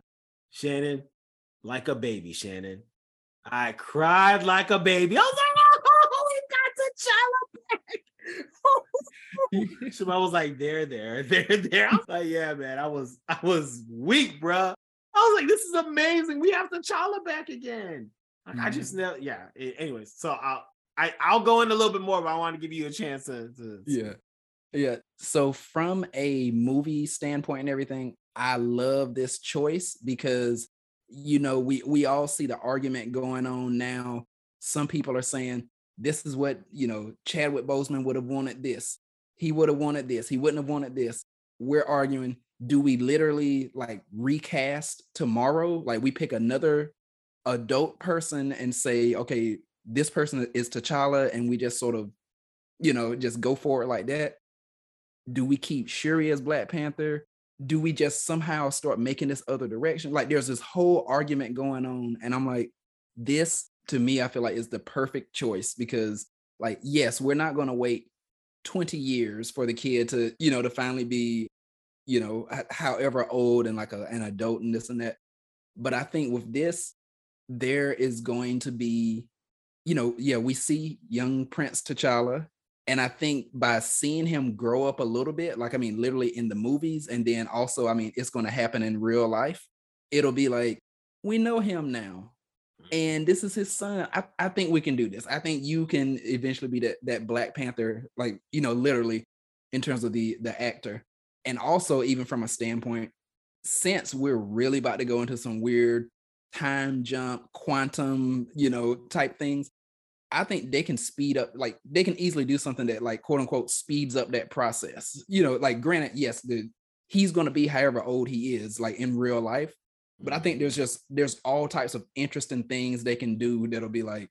S1: Shannon, like a baby, Shannon. I cried like a baby. I was like, oh, we got T'Challa back. [LAUGHS] Shamel was like, there, there, [LAUGHS] there, there. I was like, yeah, man, I was, I was weak, bro. I was like, this is amazing. We have T'Challa back again. Like, mm-hmm. I just know, yeah. Anyways, so I'll, I, I'll go in a little bit more, but I want to give you a chance to, to
S2: yeah. Yeah. So from a movie standpoint and everything, I love this choice because you know we we all see the argument going on now. Some people are saying this is what you know Chadwick Boseman would have wanted this. He would have wanted this. He wouldn't have wanted this. We're arguing do we literally like recast tomorrow? Like we pick another adult person and say, okay, this person is T'Challa, and we just sort of, you know, just go for it like that? Do we keep Shuri as Black Panther? Do we just somehow start making this other direction? Like there's this whole argument going on, and I'm like, this to me, I feel like is the perfect choice because, like, yes, we're not going to wait 20 years for the kid to, you know, to finally be you know, however old and like a, an adult and this and that. But I think with this, there is going to be, you know, yeah, we see young Prince T'Challa. And I think by seeing him grow up a little bit, like, I mean, literally in the movies, and then also, I mean, it's going to happen in real life, it'll be like, we know him now. Mm-hmm. And this is his son. I, I think we can do this. I think you can eventually be that that Black Panther, like, you know, literally in terms of the the actor and also even from a standpoint since we're really about to go into some weird time jump quantum you know type things i think they can speed up like they can easily do something that like quote unquote speeds up that process. You know like granted yes the he's going to be however old he is like in real life but i mm-hmm. think there's just there's all types of interesting things they can do that'll be like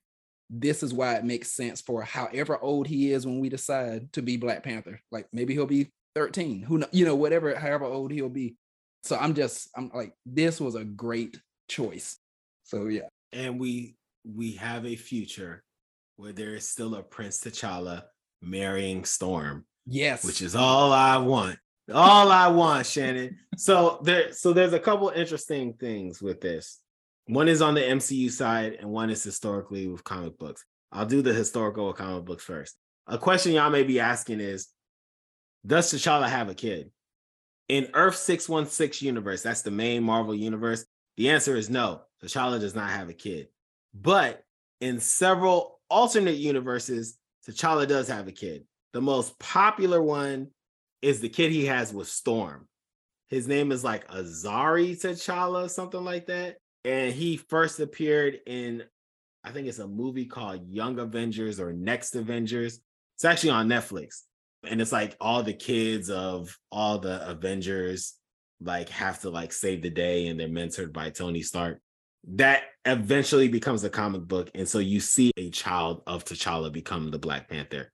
S2: this is why it makes sense for however old he is when we decide to be black panther. Like maybe he'll be 13 who you know whatever however old he'll be. So i'm just i'm like this was a great choice. So yeah.
S1: And we we have a future where there is still a prince t'challa marrying storm
S2: yes
S1: which is all i want all i want shannon so there so there's a couple interesting things with this one is on the mcu side and one is historically with comic books i'll do the historical with comic books first a question y'all may be asking is does T'Challa have a kid? In Earth 616 universe, that's the main Marvel universe, the answer is no. T'Challa does not have a kid. But in several alternate universes, T'Challa does have a kid. The most popular one is the kid he has with Storm. His name is like Azari T'Challa, something like that. And he first appeared in, I think it's a movie called Young Avengers or Next Avengers. It's actually on Netflix and it's like all the kids of all the Avengers like have to like save the day and they're mentored by Tony Stark. That eventually becomes a comic book. And so you see a child of T'Challa become the Black Panther.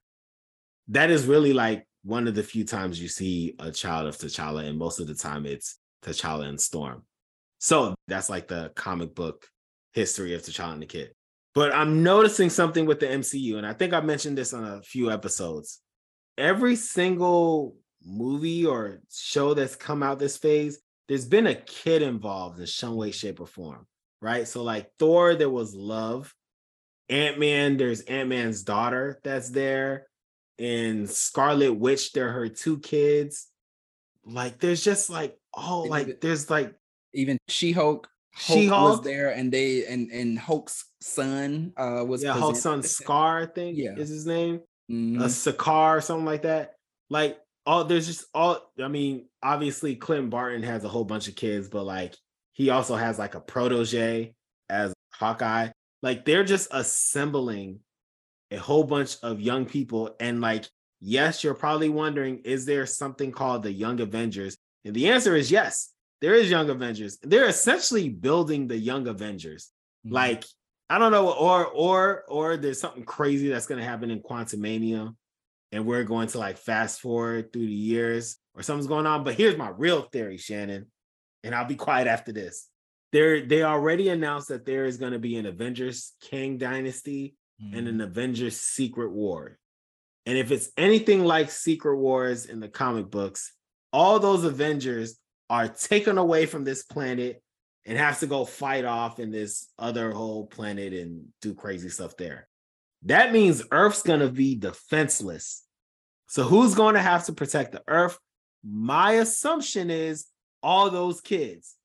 S1: That is really like one of the few times you see a child of T'Challa, and most of the time it's T'Challa and Storm. So that's like the comic book history of T'Challa and the Kid. But I'm noticing something with the MCU, and I think I mentioned this on a few episodes every single movie or show that's come out this phase, there's been a kid involved in some way, shape, or form, right? So, like Thor, there was love. Ant Man, there's Ant Man's daughter that's there. In Scarlet Witch, there are her two kids. Like, there's just like, oh, like, there's like
S2: even She Hulk. She Hulk was there, and they and and Hulk's son uh was
S1: yeah, Hulk's son Skaar, I think, yeah, is his name mm-hmm. a Sakaar, or something like that. Like all there's just all I mean, obviously Clint Barton has a whole bunch of kids, but like he also has like a protege as Hawkeye. Like they're just assembling a whole bunch of young people. And like, yes, you're probably wondering, is there something called the Young Avengers? And the answer is yes, there is Young Avengers. They're essentially building the Young Avengers. Mm-hmm. Like I don't know, or or or there's something crazy that's gonna happen in Quantumania, and we're going to like fast forward through the years, or something's going on. But here's my real theory, Shannon, and I'll be quiet after this. There, they already announced that there is going to be an Avengers Kang Dynasty mm-hmm. and an Avengers Secret War. And if it's anything like Secret Wars in the comic books, all those Avengers are taken away from this planet and has to go fight off in this other whole planet and do crazy stuff there. That means Earth's going to be defenseless. So who's going to have to protect the Earth? My assumption is all those kids.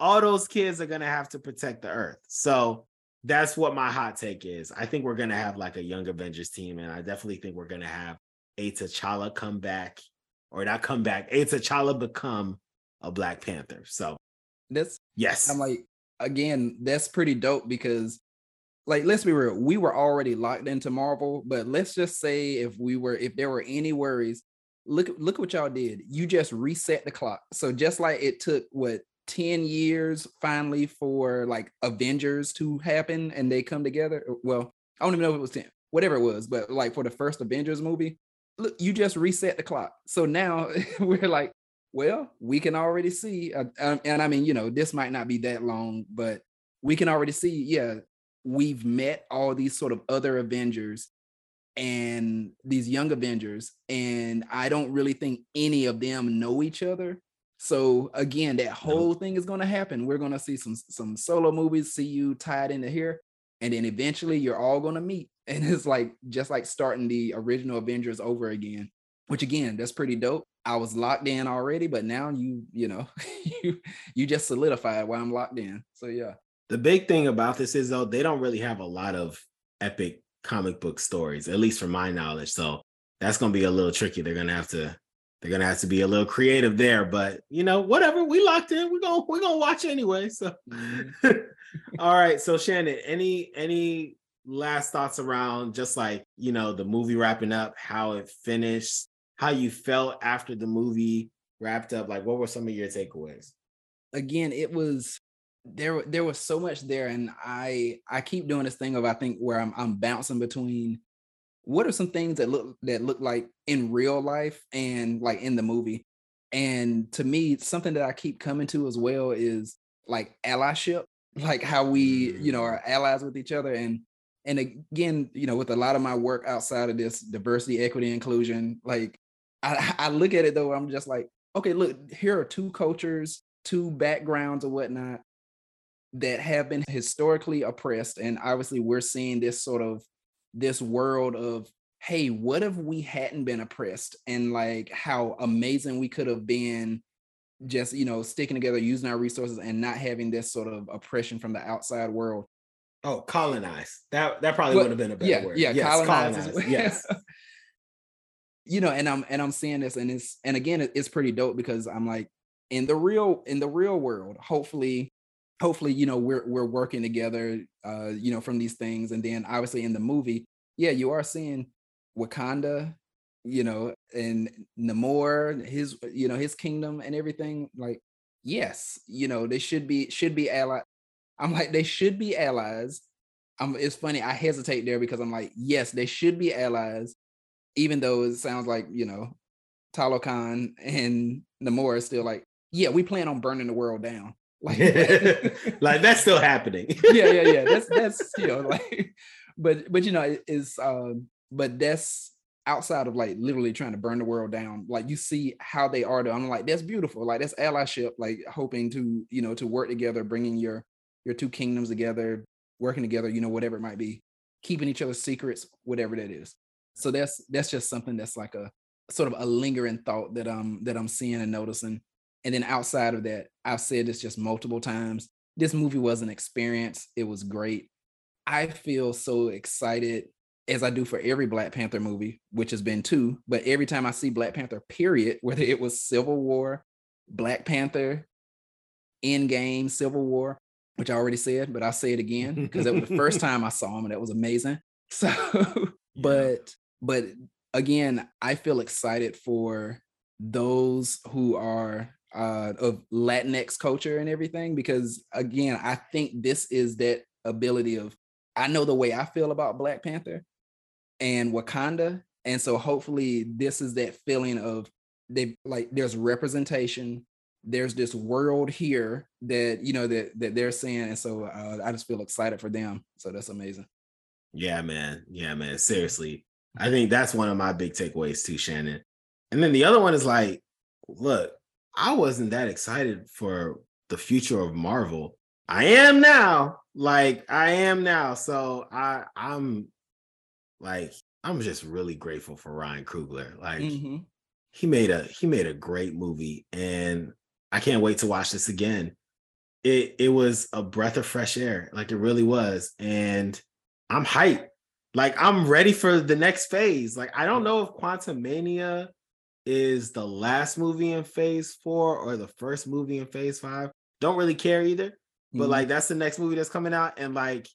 S1: All those kids are going to have to protect the Earth. So that's what my hot take is. I think we're going to have like a young Avengers team and I definitely think we're going to have a T'Challa come back or not come back. A T'Challa become a Black Panther. So
S2: that's
S1: yes.
S2: I'm like, again, that's pretty dope because like let's be real, we were already locked into Marvel, but let's just say if we were if there were any worries, look look what y'all did. You just reset the clock. So just like it took what 10 years finally for like Avengers to happen and they come together. Well, I don't even know if it was 10, whatever it was, but like for the first Avengers movie, look, you just reset the clock. So now [LAUGHS] we're like, well, we can already see, uh, um, and I mean, you know, this might not be that long, but we can already see, yeah, we've met all these sort of other Avengers and these young Avengers, and I don't really think any of them know each other. So again, that whole thing is going to happen. We're going to see some some solo movies, see you tied into here, and then eventually you're all going to meet, [LAUGHS] and it's like just like starting the original Avengers over again. Which again, that's pretty dope. I was locked in already, but now you you know [LAUGHS] you you just solidified why I'm locked in. So yeah.
S1: The big thing about this is though they don't really have a lot of epic comic book stories, at least from my knowledge. So that's going to be a little tricky. They're going to have to they're going to have to be a little creative there, but you know, whatever, we locked in. We're going to we're going to watch anyway. So mm-hmm. [LAUGHS] All right, so Shannon, any any last thoughts around just like, you know, the movie wrapping up, how it finished, how you felt after the movie wrapped up? Like what were some of your takeaways?
S2: Again, it was there there was so much there and i i keep doing this thing of i think where i'm i'm bouncing between what are some things that look that look like in real life and like in the movie and to me something that i keep coming to as well is like allyship [LAUGHS] like how we you know are mm. allies with each other and and again you know with a lot of my work outside of this diversity equity inclusion like i [LAUGHS] i look at it though i'm just like okay look here are two cultures two backgrounds or whatnot that have been historically oppressed and obviously we're seeing this sort of this world of hey what if we hadn't been oppressed? and like how amazing we could have been just you know sticking together using our resources and not having this sort of oppression from the outside world.
S1: Oh colonize that that probably would have been a better
S2: yeah,
S1: word.
S2: yeah
S1: yes,
S2: colonize, colonize. yes. [LAUGHS] You know and i'm and i'm seeing this and it's and again it's pretty dope because i'm like in the real in the real world hopefully hopefully you know we're we're working together uh you know from these things and then obviously in the movie yeah you are seeing wakanda you know and namor his you know his kingdom and everything like yes you know they should be should be ally i'm like they should be allies i'm it's funny i hesitate there because i'm like yes they should be allies even though it sounds like you know Talokan and Namor is still like, yeah, we plan on burning the world down.
S1: Like, [LAUGHS] like that's still happening. [LAUGHS]
S2: yeah, yeah, yeah. That's that's you know [LAUGHS] like, but but you know it's um, but that's outside of like literally trying to burn the world down. Like you see how they are. To, I'm like that's beautiful. Like that's allyship. Like hoping to you know to work together, bringing your your two kingdoms together, working together. You know whatever it might be, keeping each other's secrets, whatever that is. So that's that's just something that's like a sort of a lingering thought that um that I'm seeing and noticing and then outside of that, I've said this just multiple times. This movie was an experience. It was great. I feel so excited as I do for every Black Panther movie, which has been two. But every time I see Black Panther, period, [LAUGHS] whether it was Civil War, Black Panther, Endgame, Civil War, which I already said, but I'll say it again because that was the first [LAUGHS] time I saw him and that was amazing. [LAUGHS] So, but but again, I feel excited for those who are uh, of Latinx culture and everything, because again, I think this is that ability of I know the way I feel about Black Panther and Wakanda, and so hopefully this is that feeling of they like there's representation, there's this world here that you know that that they're seeing, and so uh, I just feel excited for them. So that's amazing.
S1: Yeah, man. Yeah, man. Seriously, I think that's one of my big takeaways too, Shannon. And then the other one is like, look, I wasn't that excited for the future of Marvel. I am now. Like I am now. So I I'm like I'm just really grateful for Ryan Coogler. Like mm-hmm. he made a he made a great movie and I can't wait to watch this again. It it was a breath of fresh air. Like it really was and I'm hyped. Like I'm ready for the next phase. Like I don't know if Quantumania is the last movie in phase four or the first movie in phase five. Don't really care either. But mm-hmm. like that's the next movie that's coming out, and like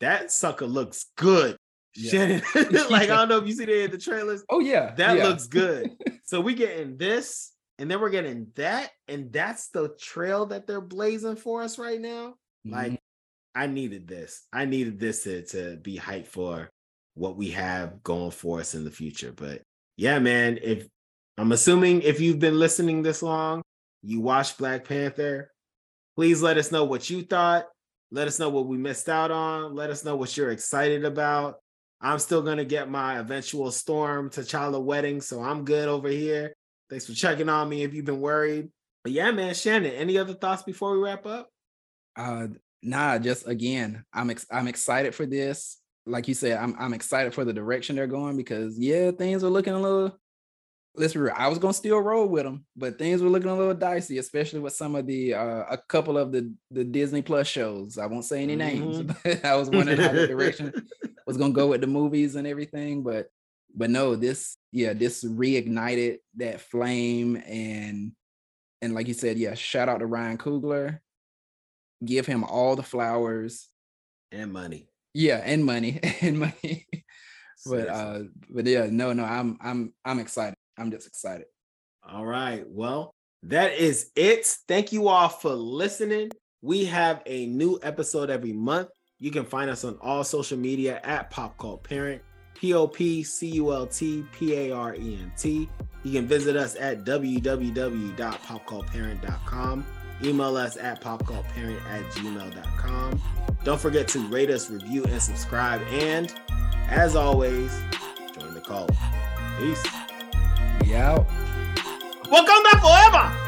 S1: that sucker looks good. Yeah. Shannon, [LAUGHS] [LAUGHS] like I don't know if you see that the, the trailers.
S2: Oh yeah,
S1: that
S2: yeah.
S1: looks good. [LAUGHS] so we getting this, and then we're getting that, and that's the trail that they're blazing for us right now. Mm-hmm. Like I needed this. I needed this to to be hyped for what we have going for us in the future. But yeah, man, if I'm assuming if you've been listening this long, you watched Black Panther. Please let us know what you thought. Let us know what we missed out on. Let us know what you're excited about. I'm still gonna get my eventual Storm T'Challa wedding, so I'm good over here. Thanks for checking on me if you've been worried. But yeah, man, Shannon, any other thoughts before we wrap up?
S2: Uh nah, just again, I'm ex- I'm excited for this. Like you said, I'm I'm excited for the direction they're going because yeah, things are looking a little let's be real. I was gonna still roll with them, but things were looking a little dicey, especially with some of the uh, a couple of the the Disney Plus shows. I won't say any names, mm-hmm. but [LAUGHS] I was wondering how the direction [LAUGHS] was gonna go with the movies and everything. But but no, this yeah, this reignited that flame and and like you said, yeah, shout out to Ryan Coogler. Give him all the flowers
S1: and money.
S2: Yeah, and money [LAUGHS] and money. but uh but yeah, no, no, I'm I'm I'm excited. I'm just excited.
S1: All right. Well, that is it. Thank you all for listening. We have a new episode every month. You can find us on all social media at Pop Cult Parent, P O P C U L T P A R E N T. You can visit us at www.popcultparent.com. Email us at popcultparent at gmail.com. Don't forget to rate us, review, and subscribe. And as always, join the call. Peace. We'll come back forever.